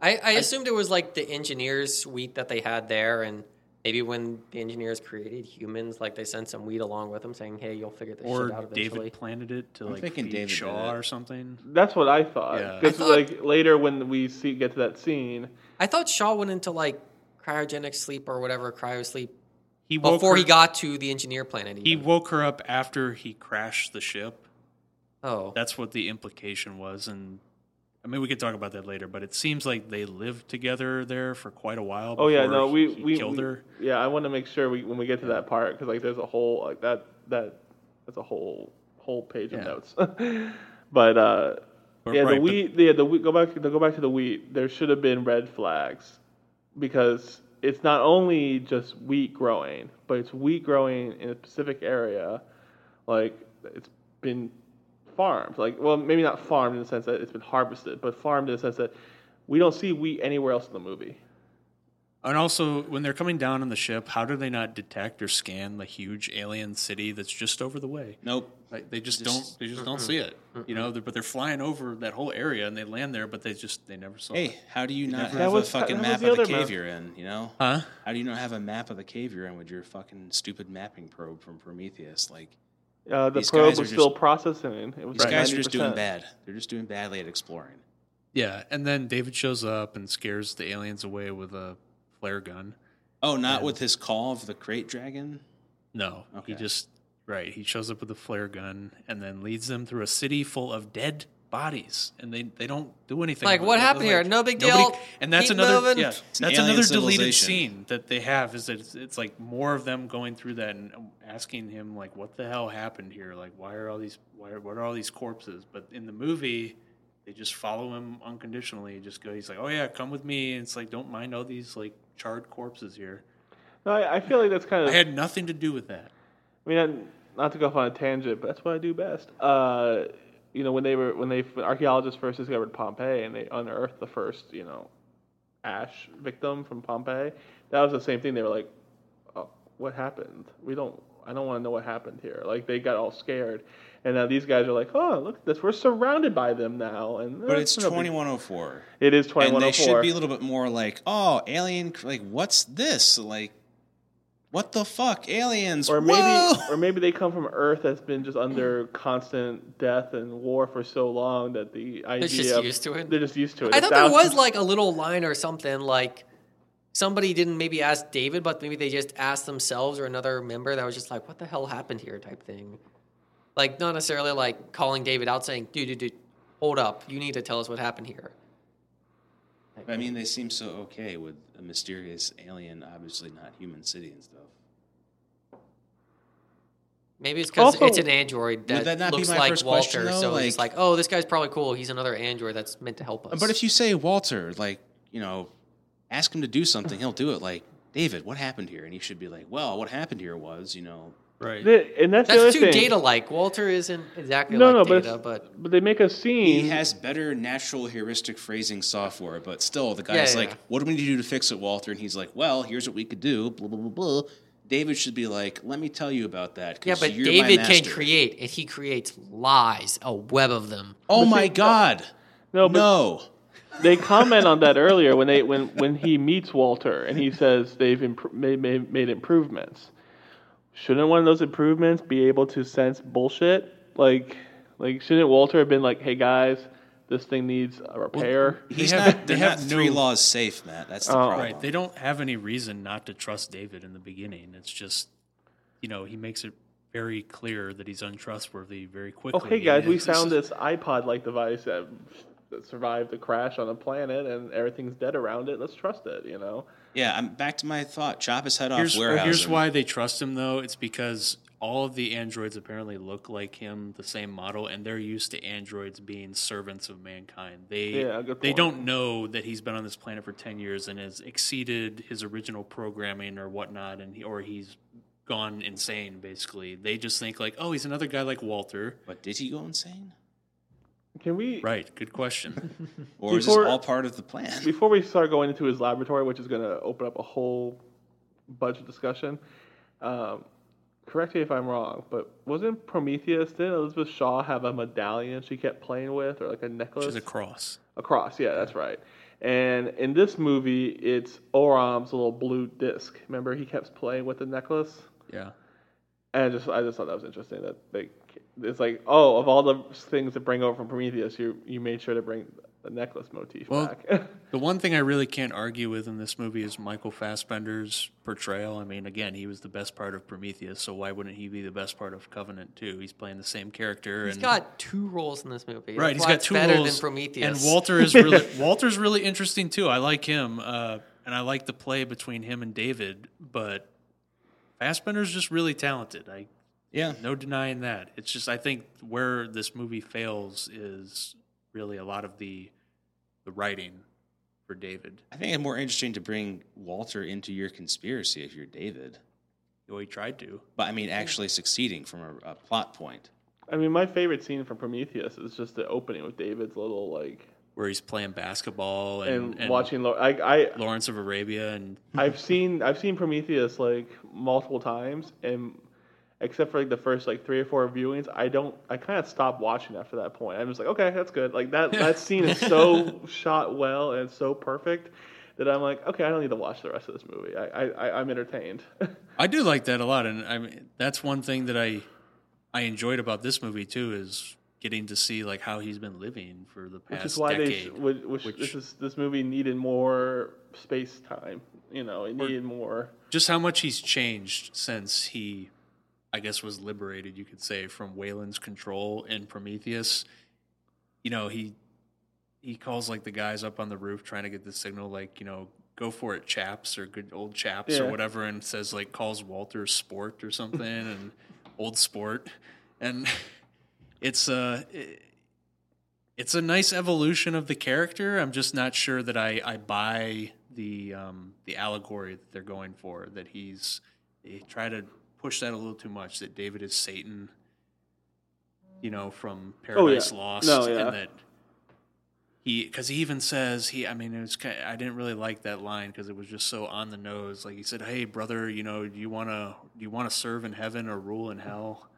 I, I assumed it was like the engineers' suite that they had there, and maybe when the engineers created humans, like they sent some weed along with them, saying, "Hey, you'll figure this shit out eventually." Or David planted it to I'm like thinking feed David Shaw or something. That's what I thought. Because I thought- like later when we see get to that scene, I thought Shaw went into like cryogenic sleep or whatever, cryo sleep, He woke before her, he got to the engineer planet. he woke her up after he crashed the ship. oh, That's what the implication was, and I mean we could talk about that later. But it seems like they lived together there for quite a while. oh yeah, no, we he we, killed we- her. Yeah, I want to make sure we when we get to that part because like there's a whole like that that that's a whole whole page of Yeah. notes. but uh, But yeah, right, the but- wheat. Yeah, the wheat. Go back. To go back to the wheat. There should have been red flags because it's not only just wheat growing, but it's wheat growing in a specific area. Like it's been farmed. Like well, maybe not farmed in the sense that it's been harvested, but farmed in the sense that we don't see wheat anywhere else in the movie. And also, when they're coming down on the ship, how do they not detect or scan the huge alien city that's just over the way? Nope. Like they just, Just- don't. They just don't see it. You know, they're- but they're flying over that whole area and they land there, but they just they never saw it. Hey, how do you not have was- a fucking map the of the other map. cave you're in? You know, Huh? how do you not have a map of the cave you're in with your fucking stupid mapping probe from Prometheus? Like Uh, the probe guys are was still just- processing. It was these like guys are just doing bad. They're just doing badly at exploring. Yeah, and then David shows up and scares the aliens away with a flare gun. Oh, not And- with his call of the crate dragon. No, he just right. He shows up with a flare gun and then leads them through a city full of dead bodies, and they they don't do anything. Like, what it. happened here? No big nobody- deal. And that's Keep another moving. yeah. It's an That's alien another deleted scene that they have is that it's, it's like more of them going through that and asking him like, what the hell happened here? Like, why are all these why are, what are all these corpses? But in the movie. They just follow him unconditionally. Just go. He's like, "Oh yeah, come with me." And it's like, "Don't mind all these like charred corpses here." No, I, I feel like that's kind of. I had nothing to do with that. I mean, not- not to go off on a tangent, but that's what I do best. Uh, you know, when they were when they when archaeologists first discovered Pompeii and they unearthed the first you know ash victim from Pompeii, that was the same thing. They were like, oh, "What happened? We don't. I don't want to know what happened here." Like they got all scared, and now these guys are like, "Oh, look at this! We're surrounded by them now." And eh, But it's no big- twenty one oh four. It is twenty oh And they oh should be a little bit more like, oh, alien, like, what's this? Like, what the fuck? Aliens. or maybe Whoa! or maybe they come from Earth that's been just under constant death and war for so long that the idea just of- used to it? They're just used to it. I A thought there was like a little line or something like somebody didn't maybe ask David, but maybe they just asked themselves or another member that was just like, "What the hell happened here?" type thing. Like not necessarily like calling David out saying, "Dude, dude, dude, hold up, you need to tell us what happened here." I mean, they seem so okay with a mysterious alien, obviously not human city and stuff. Maybe it's because it's an android that, that not be looks my like first Walter, question, though? so it's Like- like, "Oh, this guy's probably cool. He's another android that's meant to help us." But if you say Walter, like, you know, ask him to do something, he'll do it. Like, David, what happened here? And he should be like, well, what happened here was, you know, Right. They- and that's, the that's other too data-like. Walter isn't exactly No, like no, but Data, it's- but But they make a scene. he has better natural heuristic phrasing software, but still, the Yeah, guy's yeah, like, yeah. what do we need to do to fix it, Walter? And he's like, well, here's what we could do, blah, blah, blah, blah. David should be like, let me tell you about that. 'cause yeah, but you're David can create, and he creates lies, a web of them. Oh But my see, God. no, but No. they comment on that earlier when they when when he meets Walter and he says they've impro- made, made made improvements. Shouldn't one of those improvements be able to sense bullshit? Like like shouldn't Walter have been like, "Hey guys, this thing needs a repair." He's have- not, they have not three no- laws safe, Matt. That's the Oh. problem. Right. They don't have any reason not to trust David in the beginning. It's just, you know, he makes it very clear that he's untrustworthy very quickly. Oh, hey guys, we found this iPod-like device that, that survived a crash on a planet, and everything's dead around it. Let's trust it. You know. Yeah, I'm back to my thought. Chop his head off Here's, warehouse. here's why they trust him, though. It's because all of the androids apparently look like him, the same model, and they're used to androids being servants of mankind. They Yeah, they don't know that he's been on this planet for ten years and has exceeded his original programming or whatnot, and he, or he's gone insane. Basically, they just think like, oh, he's another guy like Walter. But did he go insane? Can we Right. Good question. Or is Before- this all part of the plan? before we start going into his laboratory, which is going to open up a whole bunch of discussion? Um, correct me if I'm wrong, but wasn't Prometheus? Didn't Elizabeth Shaw have a medallion she kept playing with, or like a necklace? Which is a cross. A cross, yeah, that's right. And in this movie, it's Oram's little blue disc. Remember, he kept playing with the necklace. Yeah. And I just, I just thought that was interesting. That they, it's like, oh, of all the things to bring over from Prometheus, you you made sure to bring the necklace motif Well, back. The one thing I really can't argue with in this movie is Michael Fassbender's portrayal. I mean, again, he was the best part of Prometheus, so why wouldn't he be the best part of Covenant too? He's playing the same character. He's and, got two roles in this movie. right. That's He's why got it's two better roles. than Prometheus. And Walter is really Walter's really interesting too. I like him, uh, and I like the play between him and David. But Fassbender's just really talented. I Yeah. no denying that. It's just I think where this movie fails is really a lot of the the writing for David. I think it's more interesting to bring Walter into your conspiracy if you're David. Well, he tried to. But I mean, actually succeeding from a, a plot point. I mean, my favorite scene from Prometheus is just the opening with David's little like where he's playing basketball and, and, and watching. Lo- I, I Lawrence of Arabia and I've seen I've seen Prometheus like multiple times, and except for like the first like three or four viewings, I don't I kind of stopped watching after that point. I'm just like, okay, that's good. Like that that scene is so shot well and so perfect that I'm like, okay, I don't need to watch the rest of this movie. I, I, I'm entertained. I do like that a lot, and I mean that's one thing that I I enjoyed about this movie too is getting to see like how he's been living for the past which is why they decade. sh- which, which, which- this is this movie needed more space time. You know, it needed more. just how much he's changed since he, I guess, was liberated. You could say from Weyland's control in Prometheus. You know he he calls like the guys up on the roof trying to get the signal, like you know, go for it, chaps, or good old chaps, or whatever, and says like calls Walter sport or something, and old sport, and it's uh it- it's a nice evolution of the character. I'm just not sure that I, I buy the um, the allegory that they're going for. That he's they try to push that a little too much. That David is Satan, you know, from oh, Paradise Lost, No, yeah. and that he because he even says he. I mean, it was kind I didn't really like that line because it was just so on the nose. Like he said, "Hey, brother, you know, do you want to do you want to serve in heaven or rule in hell?"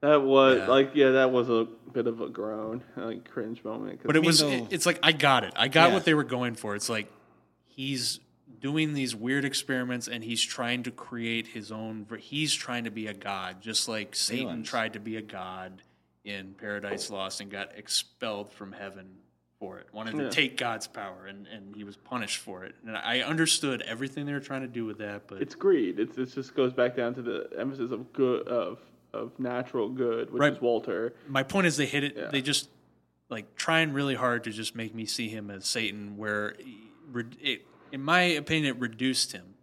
That was Yeah. like yeah, that was a bit of a groan, like cringe moment. But it was it- it's like I got it. I got Yeah. what they were going for. It's like he's doing these weird experiments and he's trying to create his own he's trying to be a god just like Satan tried to be a god in Paradise Lost and got expelled from heaven for it. Wanted to Yeah. take God's power and and he was punished for it. And I understood everything they were trying to do with that, but it's greed. It's it just goes back down to the emphasis of good of of natural good, which Right. is Walter. my point is they hit it Yeah. they just like trying really hard to just make me see him as satan where he- re- it, in my opinion it reduced him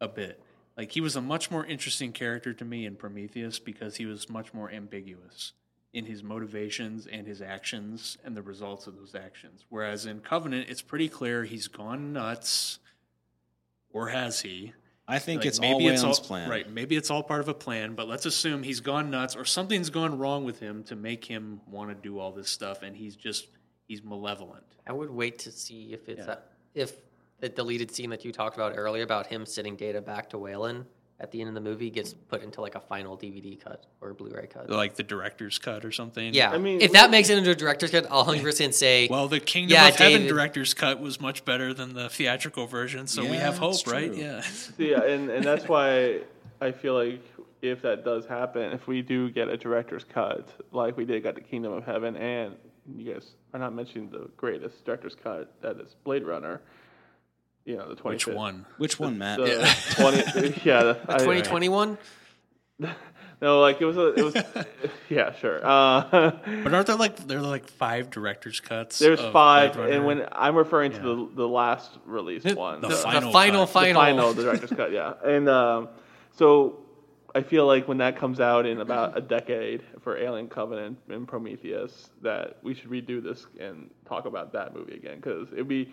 a bit like he was a much more interesting character to me in prometheus because he was much more ambiguous in his motivations and his actions and the results of those actions whereas in covenant it's pretty clear he's gone nuts or has he I think like, it's all Weyland's plan. Right. Maybe it's all part of a plan, but let's assume he's gone nuts or something's gone wrong with him to make him want to do all this stuff, and he's just he's malevolent. I would wait to see if it's Yeah. a, if the deleted scene that you talked about earlier about him sending data back to Weyland at the end of the movie gets put into like a final DVD cut or Blu-ray cut. Like the director's cut or something. yeah, I mean, if that makes it into a director's cut, I'll hundred percent say Well, the Kingdom Yeah, of Heaven director's cut was much better than the theatrical version, so we have hope, right? true. Yeah. Yeah, and, and that's why I feel like if that does happen, if we do get a director's cut, like we did got the Kingdom of Heaven, and you guys are not mentioning the greatest director's cut, that is Blade Runner. You know, the 25th. Which one? Which one, Matt? The Yeah. 20, yeah, the, I- twenty twenty one. No, like it was a, it was, yeah, sure. Uh, But aren't there like there are like five director's cuts? there's of five, and when I'm referring to the the last released one, The The, final the final, cut. final, the final director's cut, yeah. And um, so I feel like when that comes out in about a decade for Alien Covenant and Prometheus, that we should redo this and talk about that movie again because it'd be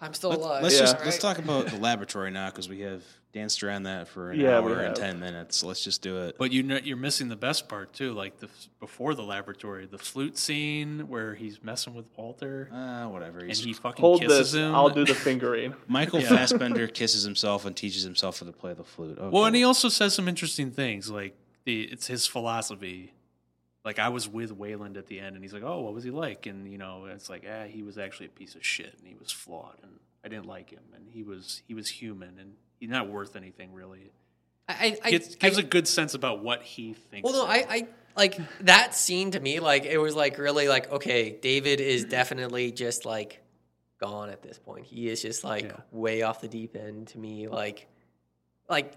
I'm still Let's, alive. let's Yeah. just All let's talk about the laboratory now because we have danced around that for an Yeah, hour and ten minutes. Let's just do it. But you know, you're missing the best part too, like the before the laboratory, the flute scene where he's messing with Walter Ah, whatever. and He's, he fucking hold kisses this. him. I'll do the fingering. Michael Yeah. Fassbender kisses himself and teaches himself how to play the flute. Okay. Well, and he also says some interesting things, like the it's his philosophy like I was with Weyland at the end, and he's like, "Oh, what was he like?" And you know, it's like, ah, he was actually a piece of shit, and he was flawed, and I didn't like him, and he was he was human, and he's not worth anything really. I, I, Gives, gives I- a good sense about what he thinks. Well, no, of. I, I like that scene to me. Like it was like really like okay, David is definitely just like gone at this point. He is just like Yeah. way off the deep end to me. Like, like,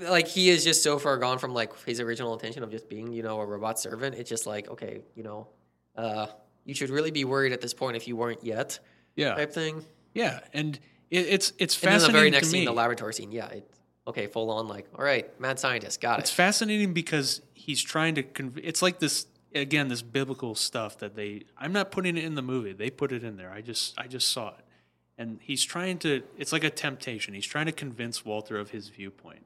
like he is just so far gone from like his original intention of just being you know a robot servant. It's just like okay, you know, uh, you should really be worried at this point if you weren't yet yeah, type thing. yeah, and it, it's it's And then the fascinating very next to scene, me. the laboratory scene. Yeah, it's okay, full on like all right, mad scientist, got it. It's fascinating because he's trying to. Conv- it's like this again, this biblical stuff that they. I'm not putting it in the movie. They put it in there. I just, I just saw it, and he's trying to. It's like a temptation. He's trying to convince Walter of his viewpoint,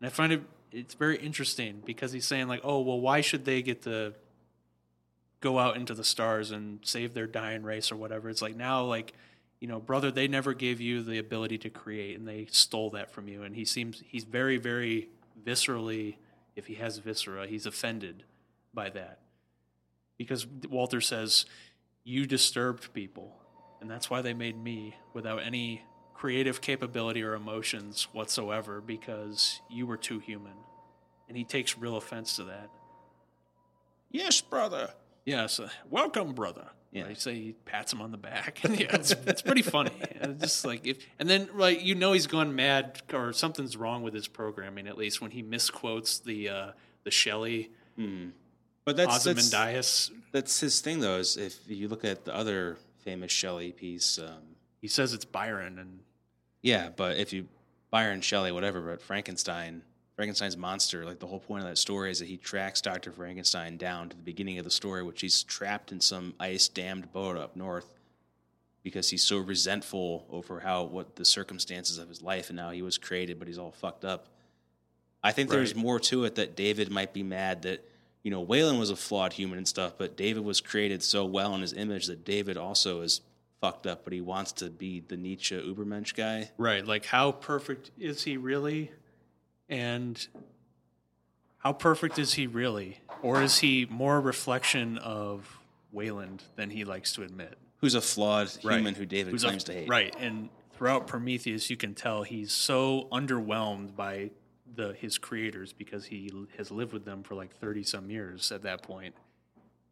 and I find it. It's very interesting because he's saying like, oh well, why should they get to go out into the stars and save their dying race or whatever? It's like now like. You know, brother, they never gave you the ability to create, and they stole that from you. And he seems he's very, very viscerally, if he has viscera, he's offended by that. Because Walter says, You disturbed people, and that's why they made me without any creative capability or emotions whatsoever, because you were too human. And he takes real offense to that. Yes, brother. Yes, uh, welcome, brother. Yeah. He say he pats him on the back. yeah, it's, it's pretty funny. And just like if, and then like you know he's gone mad or something's wrong with his programming. At least when he misquotes the uh, the Shelley But that's that's, that's his thing, though. Is if you look at the other famous Shelley piece, um, He says it's Byron, and yeah. But if you Byron Shelley, whatever, but Frankenstein, Frankenstein's monster, like the whole point of that story is that he tracks Doctor Frankenstein down to the beginning of the story, which he's trapped in some ice dammed boat up north because he's so resentful over how what the circumstances of his life and how he was created, but he's all fucked up. I think there's more to it that David might be mad that you know Weyland was a flawed human and stuff, but David was created so well in his image that David also is fucked up, but he wants to be the Nietzsche Ubermensch guy. right, like how perfect is he really, and how perfect is he really, or is he more a reflection of Weyland than he likes to admit? Who's a flawed Right. human who David Who's a- to hate? Right, and throughout Prometheus, you can tell he's so underwhelmed by the his creators because he has lived with them for like thirty some years at that point,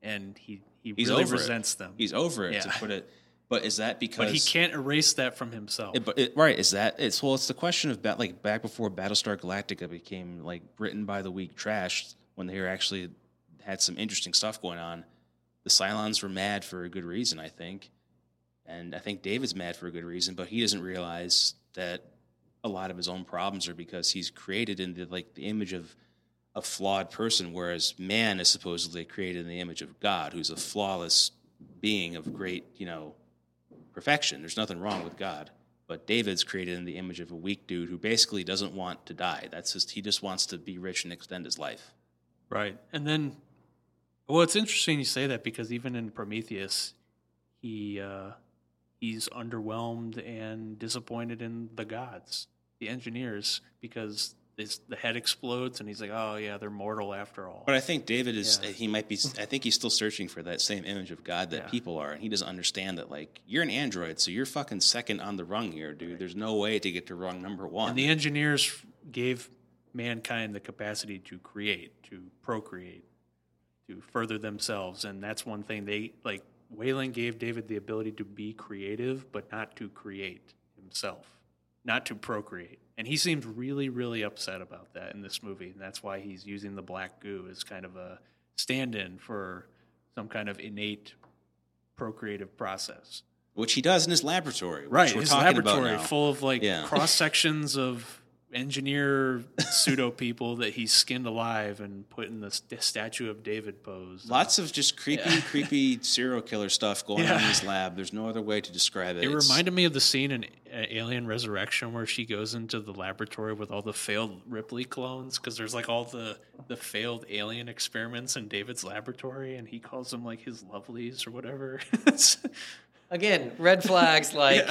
and he he He's really over it. resents them. He's over it to put it. But is that because but he can't erase that from himself. It- but it, right is that it's well it's the question of like back before Battlestar Galactica became like written by the weak trash when they were actually had some interesting stuff going on. The Cylons were mad for a good reason, I think, and I think David's mad for a good reason, but he doesn't realize that a lot of his own problems are because he's created in the like the image of a flawed person, whereas man is supposedly created in the image of God, who's a flawless being of great, you know, perfection. There's nothing wrong with God. But David's created in the image of a weak dude who basically doesn't want to die. That's just he just wants to be rich and extend his life. Right. And then, well, it's interesting you say that because even in Prometheus, he uh, he's underwhelmed and disappointed in the gods, the engineers, because it's, the head explodes and he's like, oh yeah, they're mortal after all. But I think David is Yeah. he might be I think he's still searching for that same image of God that Yeah. people are and he doesn't understand that like you're an android, so you're fucking second on the rung here, dude. There's no way to get to rung number 1. And the engineers gave mankind the capacity to create, to procreate, to further themselves, and that's one thing they like. Weyland gave David the ability to be creative, but not to create himself, not to procreate. And he seems really, really upset about that in this movie, and that's why he's using the black goo as kind of a stand-in for some kind of innate procreative process. which he does in his laboratory. Which Right, we're his talking about laboratory full of like Yeah. cross sections of engineer pseudo people that he skinned alive and put in the st- statue of David pose. Lots of just creepy, creepy serial killer stuff going on in his lab. There's no other way to describe it. It It's- reminded me of the scene in uh, Alien Resurrection where she goes into the laboratory with all the failed Ripley clones because there's like all the the failed alien experiments in David's laboratory and he calls them like his lovelies or whatever. It's- Again, red flags like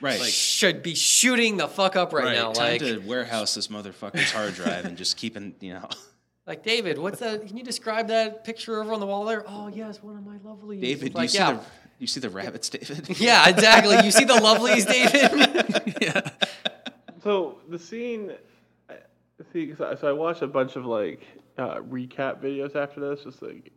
right. should be shooting the fuck up right, Right, now. time Like to warehouse this motherfucker's hard drive and just keeping, you know. Like David, what's that? Can you describe that picture over on the wall there? Oh yes, one of my lovelies. David, It's do you like see the you see the rabbits, David? yeah, exactly. You see the lovelies, David? yeah. So the scene, see, so I- so watched a bunch of like uh, recap videos after this, just like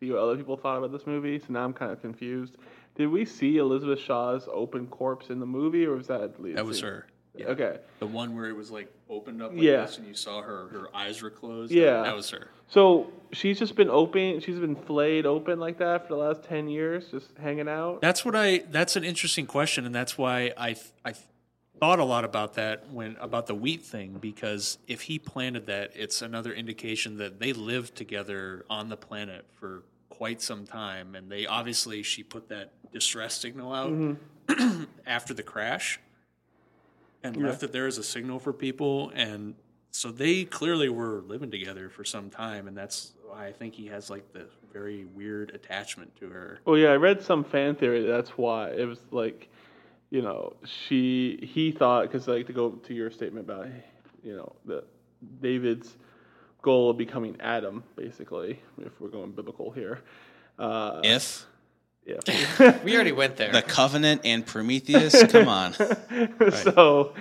see what other people thought about this movie. So now I'm kind of confused. Did we see Elizabeth Shaw's open corpse in the movie, or was that That was her. Okay, The one where it was like opened up like Yeah. this and you saw her her eyes were closed. Yeah. That was her. so she's just been open. She's been flayed open like that for the last ten years, just hanging out. That's what I. That's an interesting question, and that's why I I thought a lot about that when about the wheat thing because if he planted that, it's another indication that they lived together on the planet for quite some time, and they obviously she put that distress signal out mm-hmm. after the crash, and left it there as a signal for people, and so they clearly were living together for some time, and that's why I think he has like the very weird attachment to her. Well, yeah, I read some fan theory. That's why it was like, you know, she he thought because like to go to your statement about, you know, the David's goal of becoming Adam, basically, if we're going biblical here. Uh, If yeah. we already went there. the Covenant and Prometheus, come on. so,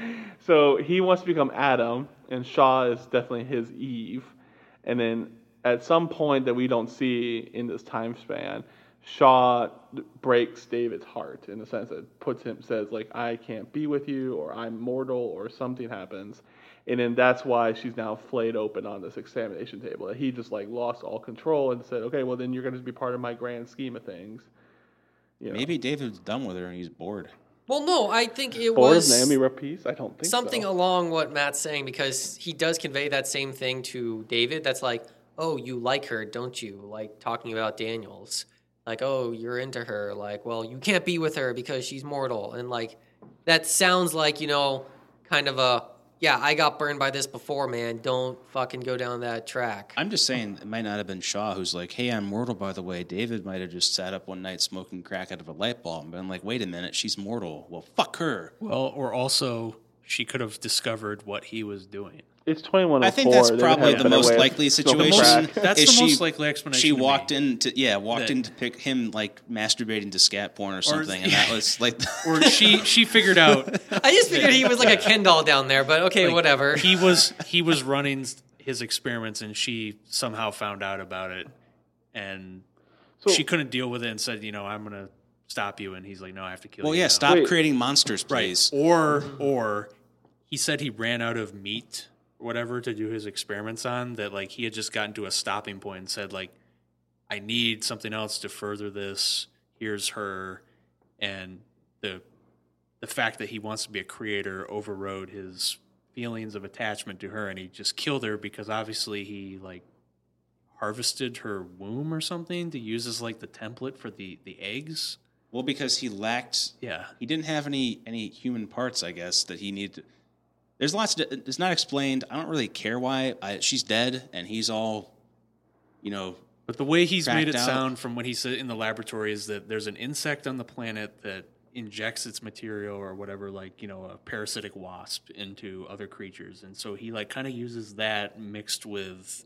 so he wants to become Adam, and Shaw is definitely his Eve. And then at some point that we don't see in this time span, Shaw breaks David's heart in the sense that puts him says like I can't be with you or I'm mortal or something happens. And then that's why she's now flayed open on this examination table. That he just like lost all control and said, "Okay, well then you're going to be part of my grand scheme of things." You know. Maybe David's done with her and he's bored. well, no, I think it Bored was Noomi Rapace? I don't think something so. along what Matt's saying because he does convey that same thing to David. That's like, oh, you like her, don't you? Like talking about Daniels. Like, oh, you're into her. Like, well, you can't be with her because she's mortal. And like, that sounds like, you know, kind of a, yeah, I got burned by this before, man. Don't fucking go down that track. I'm just saying it might not have been Shaw who's like, "Hey, I'm mortal, by the way." David might have just sat up one night smoking crack out of a light bulb and been like, "Wait a minute, she's mortal. Well, fuck her." Well, or also she could have discovered what he was doing. It's 2104. I think that's probably the most likely smoking situation. crack. That's the she- most likely explanation She to me. walked into yeah, walked That- in to pick him like masturbating to scat porn or something, and that was like Or she she figured out I just figured he was like a Ken doll down there, but okay, like, whatever. He was he was running his experiments and she somehow found out about it and So- she couldn't deal with it and said, you know, I'm gonna stop you and he's like, No, I have to kill Well, you. yeah, now." stop Wait. creating monsters, Right. please. Or or he said he ran out of meat or whatever to do his experiments on that like he had just gotten to a stopping point and said like I need something else to further this. Here's her and the the fact that he wants to be a creator overrode his feelings of attachment to her and he just killed her because obviously he like harvested her womb or something to use as like the template for the the eggs. Well, because he lacked Yeah. he didn't have any any human parts, I guess, that he needed. There's lots. To, it's not explained. I don't really care why. I, she's dead, and he's all, you know, But the way he's made it out. sound from what he said in the laboratory is that there's an insect on the planet that injects its material or whatever, like, you know, a parasitic wasp into other creatures. And so he, like, kind of uses that mixed with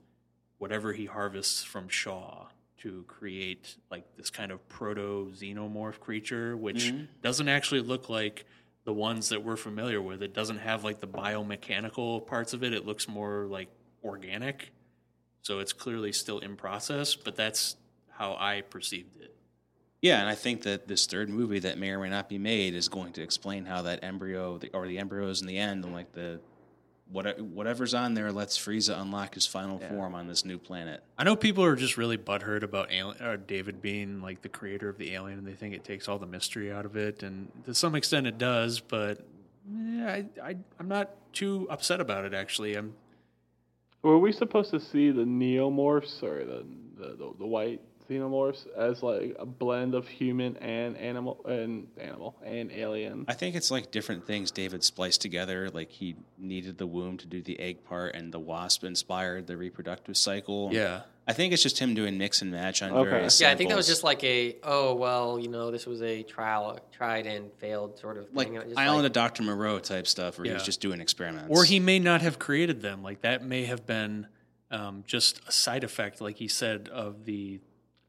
whatever he harvests from Shaw to create, like, this kind of proto xenomorph creature, which Mhm. doesn't actually look like the ones that we're familiar with. It doesn't have, like, the biomechanical parts of it, it looks more like organic. So it's clearly still in process, but that's how I perceived it. yeah. And I think that this third movie that may or may not be made is going to explain how that embryo, or the embryos in the end, and like the what, whatever's on there lets Frieza unlock his final form on this new planet. I know people are just really butthurt about alien, or David being like the creator of the alien, and they think it takes all the mystery out of it, and to some extent it does. But yeah, I, I, I'm not too upset about it. Actually, I'm. Were we supposed to see the neomorphs or the the, the, the white xenomorphs as like a blend of human and animal and animal and alien? I think it's like different things David spliced together. Like he needed the womb to do the egg part, and the wasp inspired the reproductive cycle. Yeah, I think it's just him doing mix and match on Okay. various. yeah, I think that was just like a, oh, well, you know, this was a trial, tried and failed sort of like thing. Just Island like- of Doctor Moreau type stuff, where he was just doing experiments. or he may not have created them. Like that may have been um, just a side effect, like he said, of the,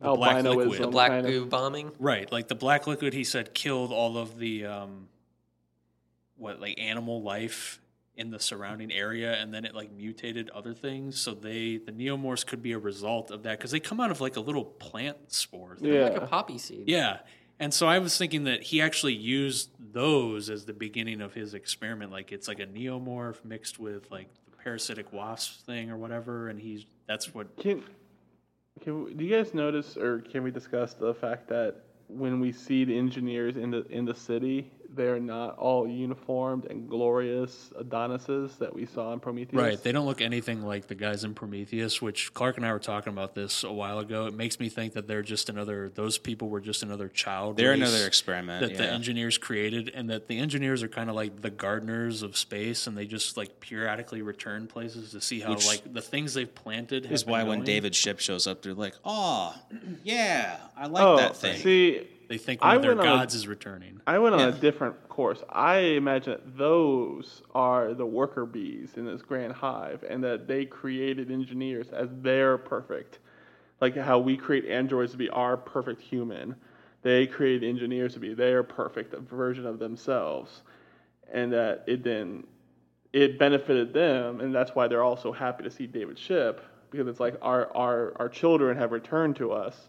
the black liquid. The black kind of- goo bombing. Right, like the black liquid, he said killed all of the um, what like animal life in the surrounding area, and then it like mutated other things. So they the neomorphs could be a result of that because they come out of like a little plant spore. Thing. Yeah. Like a poppy seed. Yeah. And so I was thinking that he actually used those as the beginning of his experiment. Like it's like a neomorph mixed with like the parasitic wasp thing or whatever, and he's that's what Can, can do you guys notice, or can we discuss the fact that when we see the engineers in the in the city, they're not all uniformed and glorious Adonises that we saw in Prometheus? Right. They don't look anything like the guys in Prometheus, which Clark and I were talking about this a while ago. It makes me think that they're just another, those people were just another child. They're race another experiment. That the engineers created, and that the engineers are kind of like the gardeners of space, and they just like periodically return places to see how Which like the things they've planted. is have been why when going. David's ship shows up, they're like, "Oh, yeah, I like oh, that thing." see, they think I one of their went on a- gods is returning. I went on a different course. I imagine that those are the worker bees in this grand hive, and that they created engineers as their perfect, like how we create androids to be our perfect human. They created engineers to be their perfect version of themselves, and that it then it benefited them, and that's why they're also happy to see David ship because it's like our our our children have returned to us,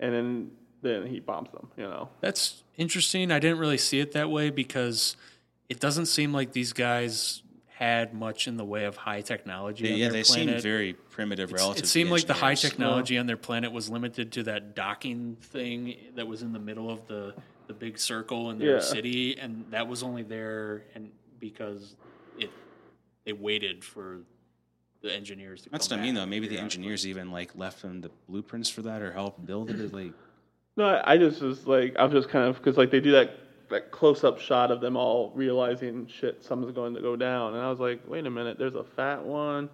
and then then he bombs them. You know. That's interesting. I didn't really see it that way because it doesn't seem like these guys had much in the way of high technology. They- on yeah, their they planet. seem very primitive It's- relative. It seemed like the high engineers. technology on their planet was limited to that docking thing that was in the middle of the, the big circle in their Yeah. city, and that was only there and because it they waited for the engineers to. That's come what I mean, though. Maybe the engineers even like left them the blueprints for that or helped build it. Like, No, I, just was like, I'm just kind of because like they do that that close up shot of them all realizing shit, something's going to go down, and I was like, wait a minute, there's a fat one,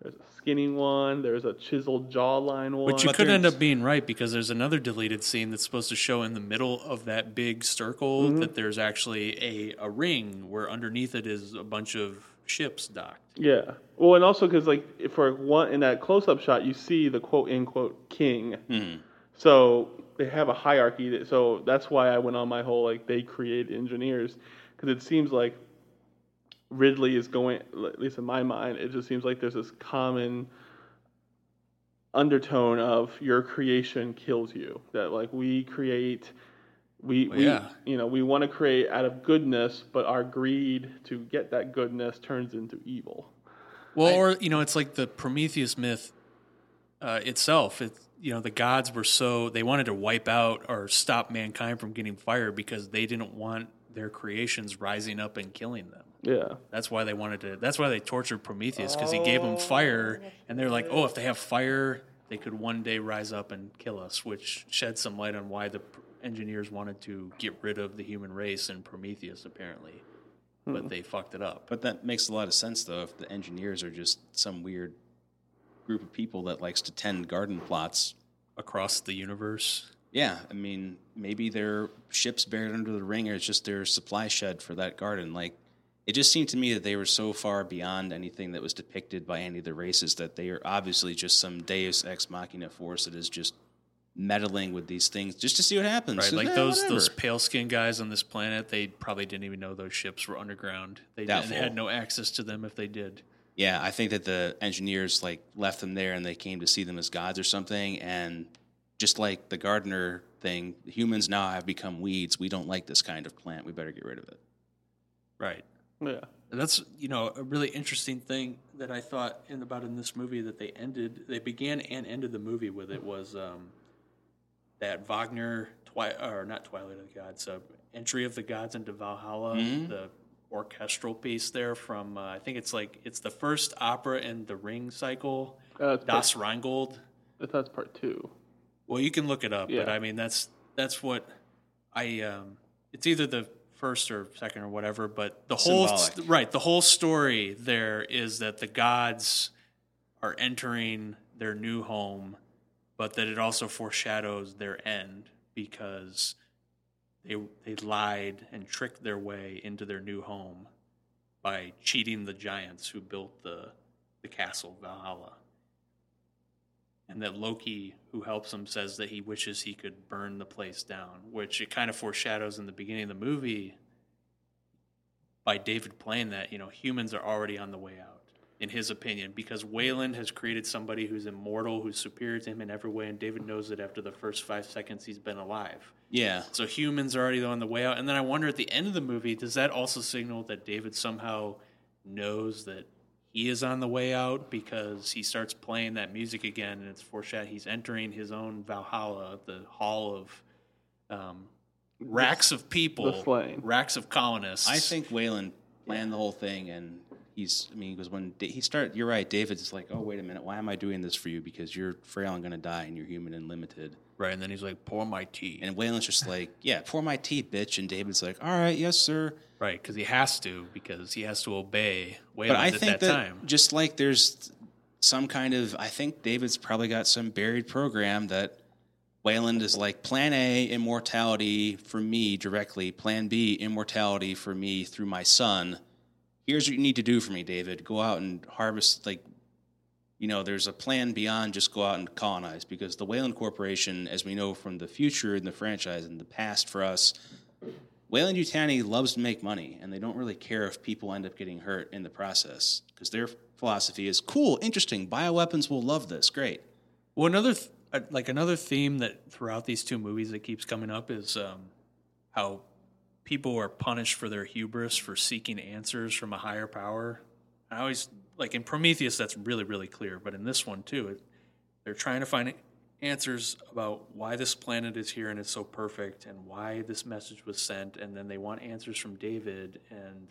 there's a skinny one, there's a chiseled jawline one. But you could end up being right because there's another deleted scene that's supposed to show in the middle of that big circle Mm-hmm. that there's actually a, a ring where underneath it is a bunch of ships docked. yeah. Well, and also because like for one in that close up shot, you see the quote unquote king. hmm. So they have a hierarchy. That, so that's why I went on my whole like they create engineers because it seems like Ridley is going. At least in my mind, it just seems like there's this common undertone of your creation kills you. That like we create. We, Well, we yeah. you know we want to create out of goodness, but our greed to get that goodness turns into evil. Well, or you know, it's like the Prometheus myth uh, itself. It you know the gods were so they wanted to wipe out or stop mankind from getting fired because they didn't want their creations rising up and killing them. Yeah. That's why they wanted to. That's why they tortured Prometheus because he gave them fire, and they're like, oh, if they have fire, they could one day rise up and kill us, which sheds some light on why the engineers wanted to get rid of the human race in Prometheus, apparently, but they fucked it up. But that makes a lot of sense, though, if the engineers are just some weird group of people that likes to tend garden plots. Across the universe, Yeah, I mean, maybe their ships buried under the ring, or it's just their supply shed for that garden. Like, it just seemed to me that they were so far beyond anything that was depicted by any of the races that they are obviously just some Deus ex machina force that is just meddling with these things just to see what happens. right? So, Like eh, those whatever. those pale skin guys on this planet, they probably didn't even know those ships were underground. They didn't, had no access to them if they did. Yeah, I think that the engineers like left them there and they came to see them as gods or something. And just like the gardener thing, humans now have become weeds. We don't like this kind of plant. We better get rid of it. Right. Yeah. That's you know a really interesting thing that I thought in about in this movie that they ended they began and ended the movie with it was um, that Wagner twi- or not Twilight of the Gods uh, entry of the gods into Valhalla Mhm. the orchestral piece there from uh, I think it's like it's the first opera in the Ring cycle Uh, that's Das Rheingold. that's part two. Well, you can look it up, but I mean that's that's what I um it's either the first or second or whatever, but the whole Symbolic. right, the whole story there is that the gods are entering their new home, but that it also foreshadows their end because they they lied and tricked their way into their new home by cheating the giants who built the the castle Valhalla. and that Loki, who helps him, says that he wishes he could burn the place down, which it kind of foreshadows in the beginning of the movie by David playing that, you know, humans are already on the way out, in his opinion, because Weyland has created somebody who's immortal, who's superior to him in every way, and David knows it after the first five seconds he's been alive. Yeah. So humans are already on the way out. And then I wonder at the end of the movie, does that also signal that David somehow knows that he is on the way out because he starts playing that music again and it's foreshadowed he's entering his own Valhalla, the hall of um, racks of people, racks of colonists. I think Weyland planned the whole thing, and he's. I mean, because when he started, you're right. David's like, oh wait a minute, why am I doing this for you? Because you're frail and gonna die, and you're human and limited. Right, and then he's like, "Pour my tea," And Weyland's just like, yeah, pour my tea, bitch. And David's like, all right, yes, sir. right, because he has to because he has to obey But Weyland I at think that, that, time. just like there's some kind of, I think David's probably got some buried program that Weyland is like plan A, immortality for me directly, plan B, immortality for me through my son. Here's what you need to do for me, David. Go out and harvest, like, you know, there's a plan beyond just go out and colonize because the Weyland Corporation, as we know from the future in the franchise and the past for us, Weyland Yutani loves to make money, and they don't really care if people end up getting hurt in the process because their philosophy is cool, interesting. Bioweapons will love this. Great. Well, another th- uh, like another theme that throughout these two movies that keeps coming up is um, how people are punished for their hubris for seeking answers from a higher power. I always like in Prometheus that's really really clear, but in this one too, it, they're trying to find answers about why this planet is here and it's so perfect, and why this message was sent, and then they want answers from David, and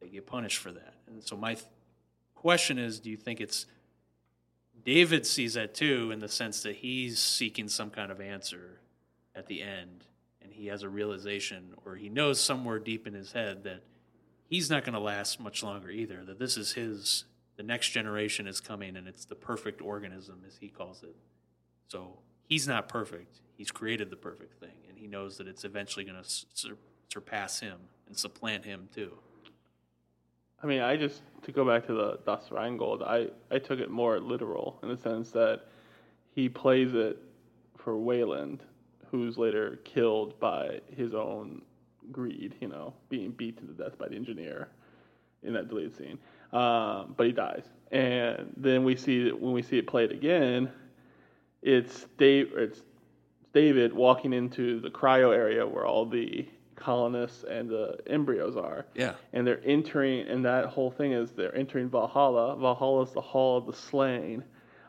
they get punished for that. And so my th- question is, do you think it's David sees that too in the sense that he's seeking some kind of answer at the end and he has a realization or he knows somewhere deep in his head that he's not going to last much longer either that this is his the next generation is coming and it's the perfect organism as he calls it. So he's not perfect. He's created the perfect thing and he knows that it's eventually going to sur- surpass him and supplant him too. I mean, I just to go back to the Das Rheingold, I I took it more literal in the sense that he plays it for Weyland, who's later killed by his own greed, you know, being beaten to death by the engineer in that deleted scene. Um, but he dies, and then we see it when we see it played again. It's Dave. It's David walking into the cryo area where all the colonists and the embryos are yeah and they're entering, and that whole thing is they're entering Valhalla. Valhalla is the hall of the slain.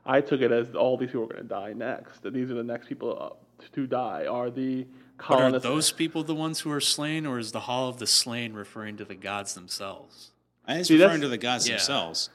I took it as all these people are going to die next. That these are the next people to die. Are the but are those people the ones who are slain or is the hall of the slain referring to the gods themselves I think it's See, referring to the gods Yeah. themselves.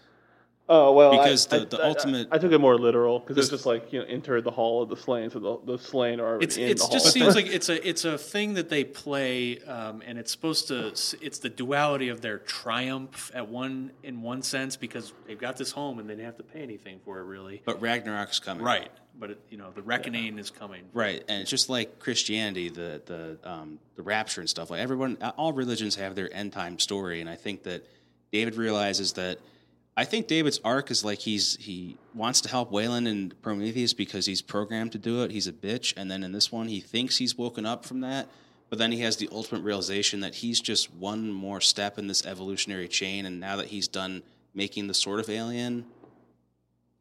Oh well, Because the- I, the I- ultimate- I, took it more literal because it's just like you know, enter the hall of the slain. So the, the slain are already It's in it the just hall. seems like it's a it's a thing that they play, um, and it's supposed to it's the duality of their triumph at one in one sense because they've got this home and they didn't have to pay anything for it really, But Ragnarok's coming. right? But it, you know the reckoning is coming, Right, and it's just like Christianity, the the um, the rapture and stuff. Like everyone, all religions have their end time story, and I think that David realizes that. I think David's arc is like he's he wants to help Weyland and Prometheus because he's programmed to do it. He's a bitch, and then in this one, he thinks he's woken up from that, but then he has the ultimate realization that he's just one more step in this evolutionary chain, and now that he's done making the sort of alien,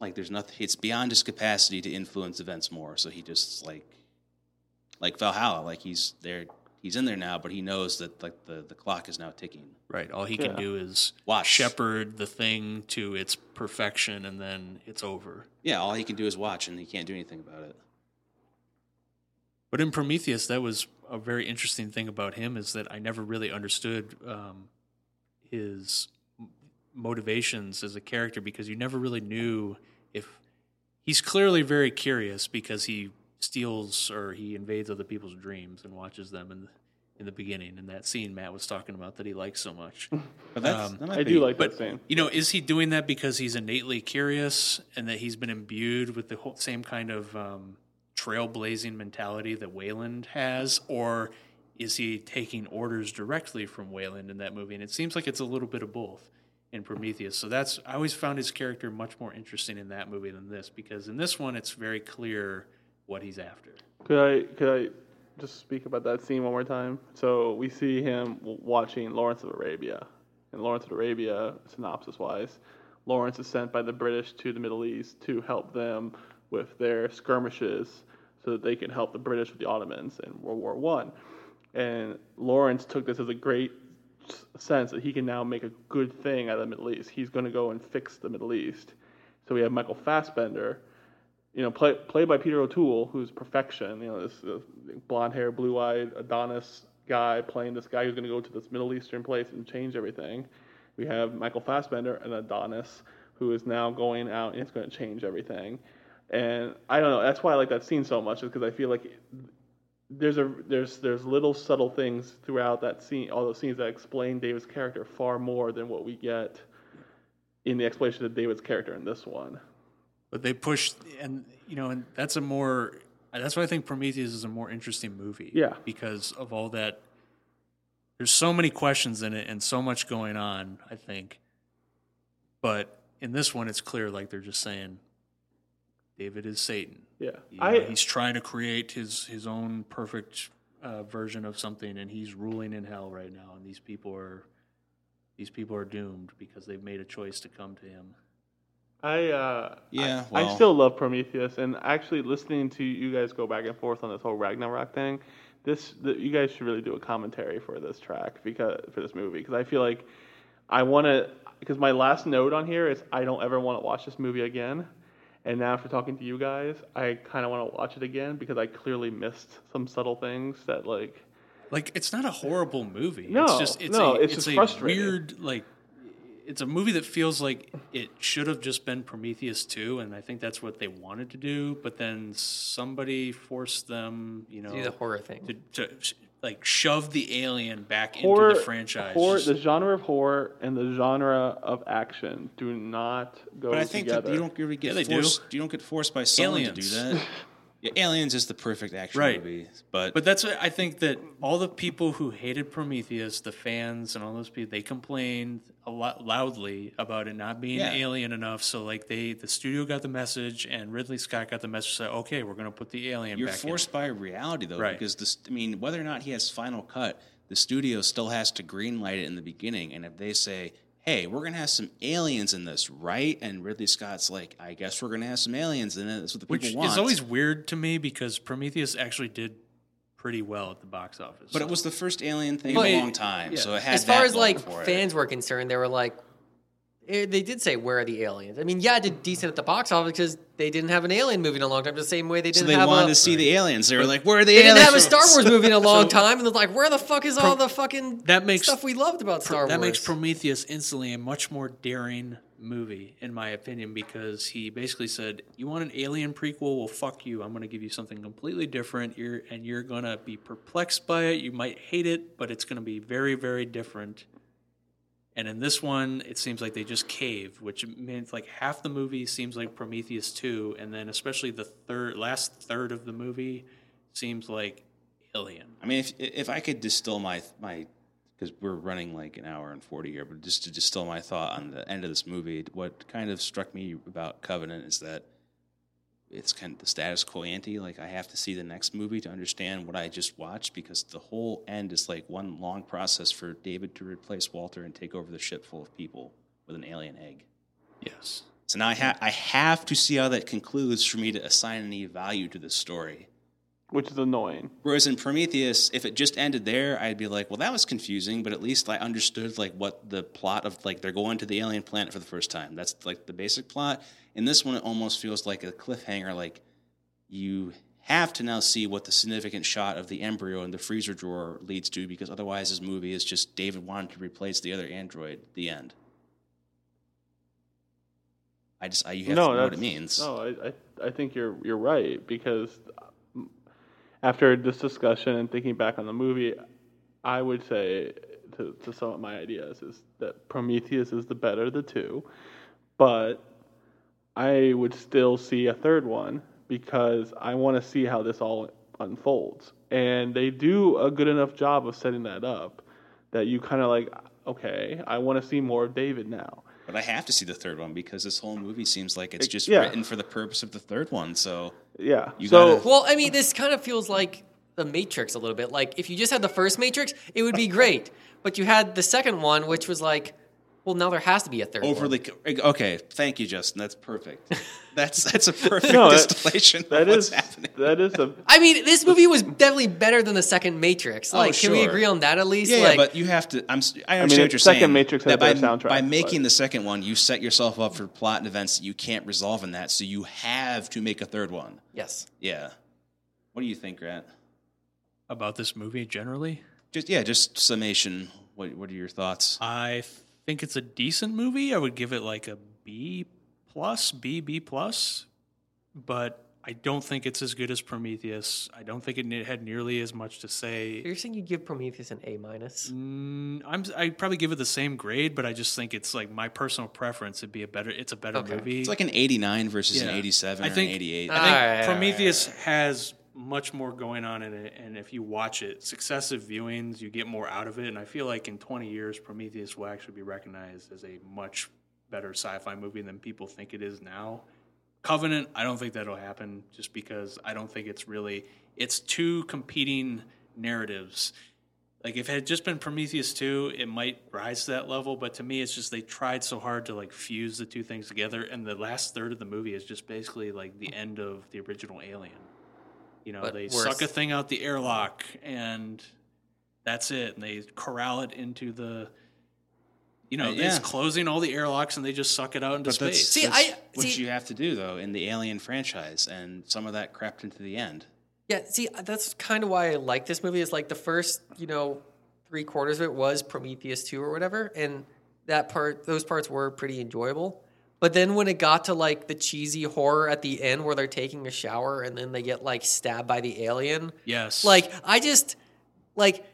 like there's nothing. It's beyond his capacity to influence events more. So he just like like Valhalla, like he's there, he's in there now, but he knows that like the, the clock is now ticking. right? All he can Yeah. do is Watch. shepherd the thing to its perfection, and then it's over. Yeah, all he can do is watch, and he can't do anything about it. But in Prometheus, that was a very interesting thing about him is that I never really understood um, his motivations as a character because you never really knew if he's clearly very curious because he steals or he invades other people's dreams and watches them in the, in the beginning in that scene Matt was talking about that he likes so much. But that's, Um, that I be- do like But that scene. you know, is he doing that because he's innately curious and that he's been imbued with the whole, same kind of um, trailblazing mentality that Weyland has, or is he taking orders directly from Weyland in that movie? And it seems like it's a little bit of both. in Prometheus. So that's I always found his character much more interesting in that movie than this because in this one it's very clear what he's after. Could I could I just speak about that scene one more time? So we see him watching Lawrence of Arabia, and Lawrence of Arabia, synopsis wise, Lawrence is sent by the British to the Middle East to help them with their skirmishes, so that they can help the British with the Ottomans in World War One. And Lawrence took this as a great sense that he can now make a good thing out of the Middle East. He's going to go and fix the Middle East. So we have Michael Fassbender, you know, play, played by Peter O'Toole, who's perfection. You know, this uh, blonde hair, blue eyed Adonis guy playing this guy who's going to go to this Middle Eastern place and change everything. We have Michael Fassbender, an Adonis, who is now going out and it's going to change everything. And I don't know. That's why I like that scene so much, is because I feel like there's a there's there's little subtle things throughout that scene, all those scenes that explain David's character far more than what we get in the explanation of David's character in this one. But they push and you know, and that's a more. That's why I think Prometheus is a more interesting movie. Yeah. because of all that. There's so many questions in it and so much going on. I think, but in this one, it's clear like they're just saying, David is Satan. Yeah, You know, I he's trying to create his his own perfect uh, version of something, and he's ruling in hell right now. And these people are these people are doomed because they've made a choice to come to him. I uh, Yeah, I, I still love Prometheus, and actually listening to you guys go back and forth on this whole Ragnarok thing, this the, you guys should really do a commentary for this track because for this movie because I feel like I want to because my last note on here is I don't ever want to watch this movie again, and now after talking to you guys, I kind of want to watch it again because I clearly missed some subtle things that like Like it's not a horrible movie. No, it's just it's no, a, it's it's just a frustrating. weird like it's a movie that feels like it should have just been Prometheus 2 and I think that's what they wanted to do, but then somebody forced them, you know, Do the horror thing. to, to like shove the alien back horror, into the franchise. horror Just- the genre of horror and the genre of action do not go But I think together. that you don't really get Yeah, they do. forced. You don't get forced by someone Aliens. to do that. yeah, Aliens is the perfect action Right. movie, but, But that's what I think that all the people who hated Prometheus, the fans and all those people, they complained a lot loudly about it not being Yeah. alien enough. So like they, the studio got the message, and Ridley Scott got the message. Said, okay, we're going to put the alien. you're back forced by reality though, Right. because this. I mean, whether or not he has final cut, the studio still has to greenlight it in the beginning. And if they say, "Hey, we're gonna have some aliens in this, right?" and Ridley Scott's like, "I guess we're gonna have some aliens in it. That's what the in, people which want." is always weird to me because Prometheus actually did pretty well at the box office. but it was the first alien thing But- in a long time, yeah. so it had As far that as like going for it. fans were concerned, they were like, eh, they did say, "Where are the aliens?" I mean, yeah, it did decent at the box office because they didn't have an alien movie in a long time. The same way they didn't So they have wanted a, to see the aliens. They were like, "Where are the they aliens?" didn't have a Star Wars movie in a long So- time, and they're like, "Where the fuck is all the fucking that makes stuff we loved about Star Wars?" that makes Prometheus instantly a much more daring movie, in my opinion, because he basically said, "You want an alien prequel? Well, fuck you. I'm going to give you something completely different. You're and you're going to be perplexed by it. You might hate it, but it's going to be very, very different." And in this one, it seems like they just cave, which means like half the movie seems like Prometheus 2, and then especially the third, last third of the movie seems like Alien. I mean, if if I could distill my my because we're running like an hour and forty here, but just to distill my thought on the end of this movie, what kind of struck me about Covenant is that it's kind of the status quo ante. Like I have to see the next movie to understand what I just watched because the whole end is like one long process for David to replace Walter and take over the ship full of people with an alien egg. Yes. So now I, ha- I have to see how that concludes for me to assign any value to this story. Which is annoying. Whereas in Prometheus, if it just ended there, I'd be like, well, that was confusing, but at least I understood like what the plot of like they're going to the alien planet for the first time. That's like the basic plot. In this one, it almost feels like a cliffhanger. Like you have to now see what the significant shot of the embryo in the freezer drawer leads to, because otherwise, this movie is just David wanted to replace the other android. The end. I just I, you have no, to know what it means. No, I, I, I think you're you're right because after this discussion and thinking back on the movie, I would say to to sum up my ideas is that Prometheus is the better of the two, but I would still see a third one because I want to see how this all unfolds, and they do a good enough job of setting that up that you kind of like okay, I want to see more of David now. But I have to see the third one because this whole movie seems like it's just yeah. written for the purpose of the third one. So Yeah. You so gotta- Well, I mean, this kind of feels like the Matrix a little bit. Like if you just had the first Matrix, it would be great. But you had the second one, which was like, well, now there has to be a third. one. overly okay. Thank you, Justin. That's perfect. That's that's a perfect No, that- distillation that of what's is happening. that is a I mean, this movie was definitely better than the second Matrix. Oh, Like, can we agree on that at least? Yeah, yeah, but you have to. I'm. s- I understand mean, what you're second saying. Matrix had that a better by, soundtrack, By but- making the second one, you set yourself up for plot and events that you can't resolve in that, so you have to make a third one. yes. Yeah. What do you think, Grant? About this movie generally, Just yeah, just summation. What What are your thoughts? I think it's a decent movie. I would give it like a B plus, B B plus, but I don't think it's as good as Prometheus. I don't think it had nearly as much to say. You're saying you give Prometheus an A minus? Mm, I'm I'd probably give it the same grade, but I just think it's like my personal preference. It'd be a better. It's a better Okay. movie. It's like an 89 versus Yeah. an 87 I or think- an 88. I think Alright, alright, Prometheus has much more going on in it, and if you watch it, successive viewings, you get more out of it. And I feel like in 20 years, Prometheus will actually be recognized as a much better sci-fi movie than people think it is now. Covenant, I don't think that'll happen, just because I don't think it's really it's two competing narratives. Like if it had just been Prometheus 2, it might rise to that level, but to me it's just they tried so hard to like fuse the two things together and the last third of the movie is just basically like the end of the original Alien. You know, But they worse. suck a thing out the airlock and that's it. And they corral it into the you know, Uh, it's closing all the airlocks and they just suck it out into But that's, space. See, that's I- what see- you have to do though in the Alien franchise, and some of that crept into the end. Yeah, see, that's kind of why I like this movie. Is like the first, you know, three quarters of it was Prometheus two or whatever, and that part, those parts were pretty enjoyable. But then when it got to like the cheesy horror at the end, where they're taking a shower and then they get like stabbed by the alien, yes. like I just like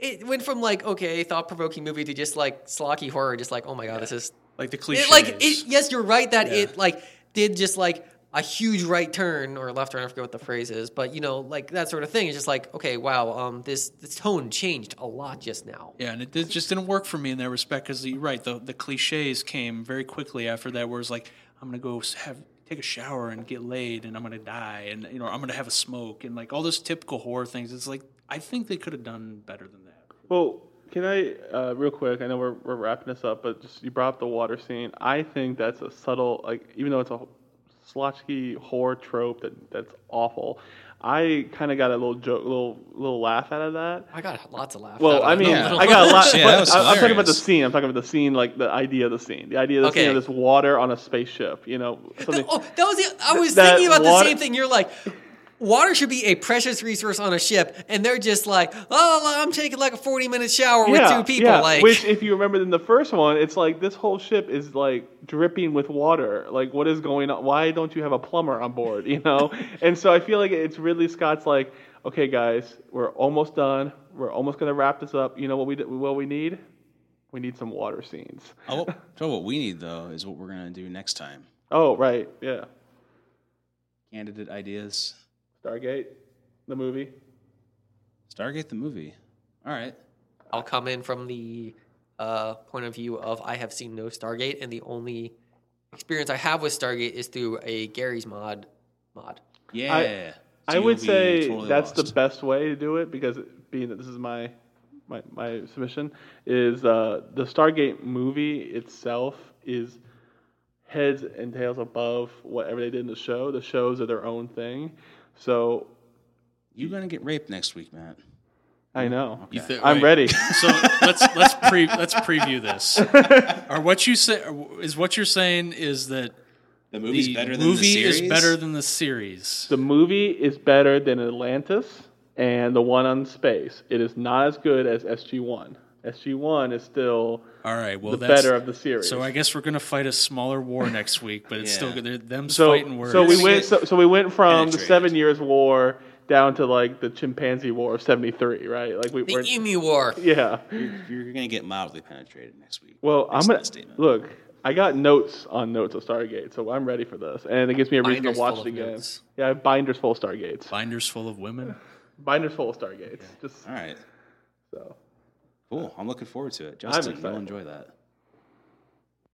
it went from like okay thought provoking movie to just like slocky horror, just like oh my god, this is like the cliches. it, like it, yes, you're right that Yeah. it like did just like a huge right turn or left turn. I forget what the phrase is, but you know, like that sort of thing. It's just like okay, wow, um, this this tone changed a lot just now. Yeah, and it did, just didn't work for me in that respect because you're right. The the cliches came very quickly after that, where it's like I'm gonna go have take a shower and get laid, and I'm gonna die, and you know I'm gonna have a smoke, and like all those typical horror things. It's like I think they could have done better than that. Well, can I uh, real quick? I know we're we're wrapping this up, but just you brought up the water scene. I think that's a subtle, like even though it's a slotchky horror trope that that's awful. I kind of got a little joke, little little laugh out of that. I got lots of laughs. Well, out of I mean, Yeah. I got a lot. Yeah, but that was I, I'm talking about the scene. I'm talking about the scene, like the idea of the scene. The idea of the Okay. scene of this water on a spaceship. You know, something. Oh, that was the, I was That thinking about water- the same thing. You're like, water should be a precious resource on a ship, and they're just like, oh, I'm taking like a 40 minute shower with two people. Yeah. Like, Which, if you remember in the first one, it's like this whole ship is like dripping with water. Like, what is going on? Why don't you have a plumber on board? You know? and so I feel like it's Ridley Scott's like, okay, guys, we're almost done. We're almost gonna wrap this up. You know what we what we need? We need some water scenes. Oh, so what we need though is what we're gonna do next time. Oh, right, yeah. Candidate ideas. Stargate, the movie. Stargate the movie. All right. I'll come in from the uh, point of view of I have seen no Stargate, and the only experience I have with Stargate is through a Garry's mod. Mod. Yeah. I So would say totally that's lost. the best way to do it because being that this is my my, my submission is uh, the Stargate movie itself is heads and tails above whatever they did in the show. The shows are their own thing. So You're gonna get raped next week, Matt. I know. You thi- I'm wait. ready. So let's let's pre let's preview this. Or what you say is what you're saying is that The movie's the better than movie the series. is better than the series. The movie is better than Atlantis and the one on space. It is not as good as SG1. SG1 is still All right, well the that's better of the series. So I guess we're gonna fight a smaller war next week, but it's Yeah. still good. They're them so, fighting words. so we went so, so we went from the penetrated. Seven Years War down to like the Chimpanzee War of '73, right? Like we The were, Emu War. yeah. You're gonna get mildly penetrated next week. Well, I'm gonna that statement. look. I got notes on notes of Stargate, so I'm ready for this, and it gives me a reason Binders to watch full it of again. notes. Yeah, I have binders full of Stargates. binders full of women. Binders full of Stargates. Just All right. so. Cool. I'm looking forward to it. Justin, you'll enjoy that.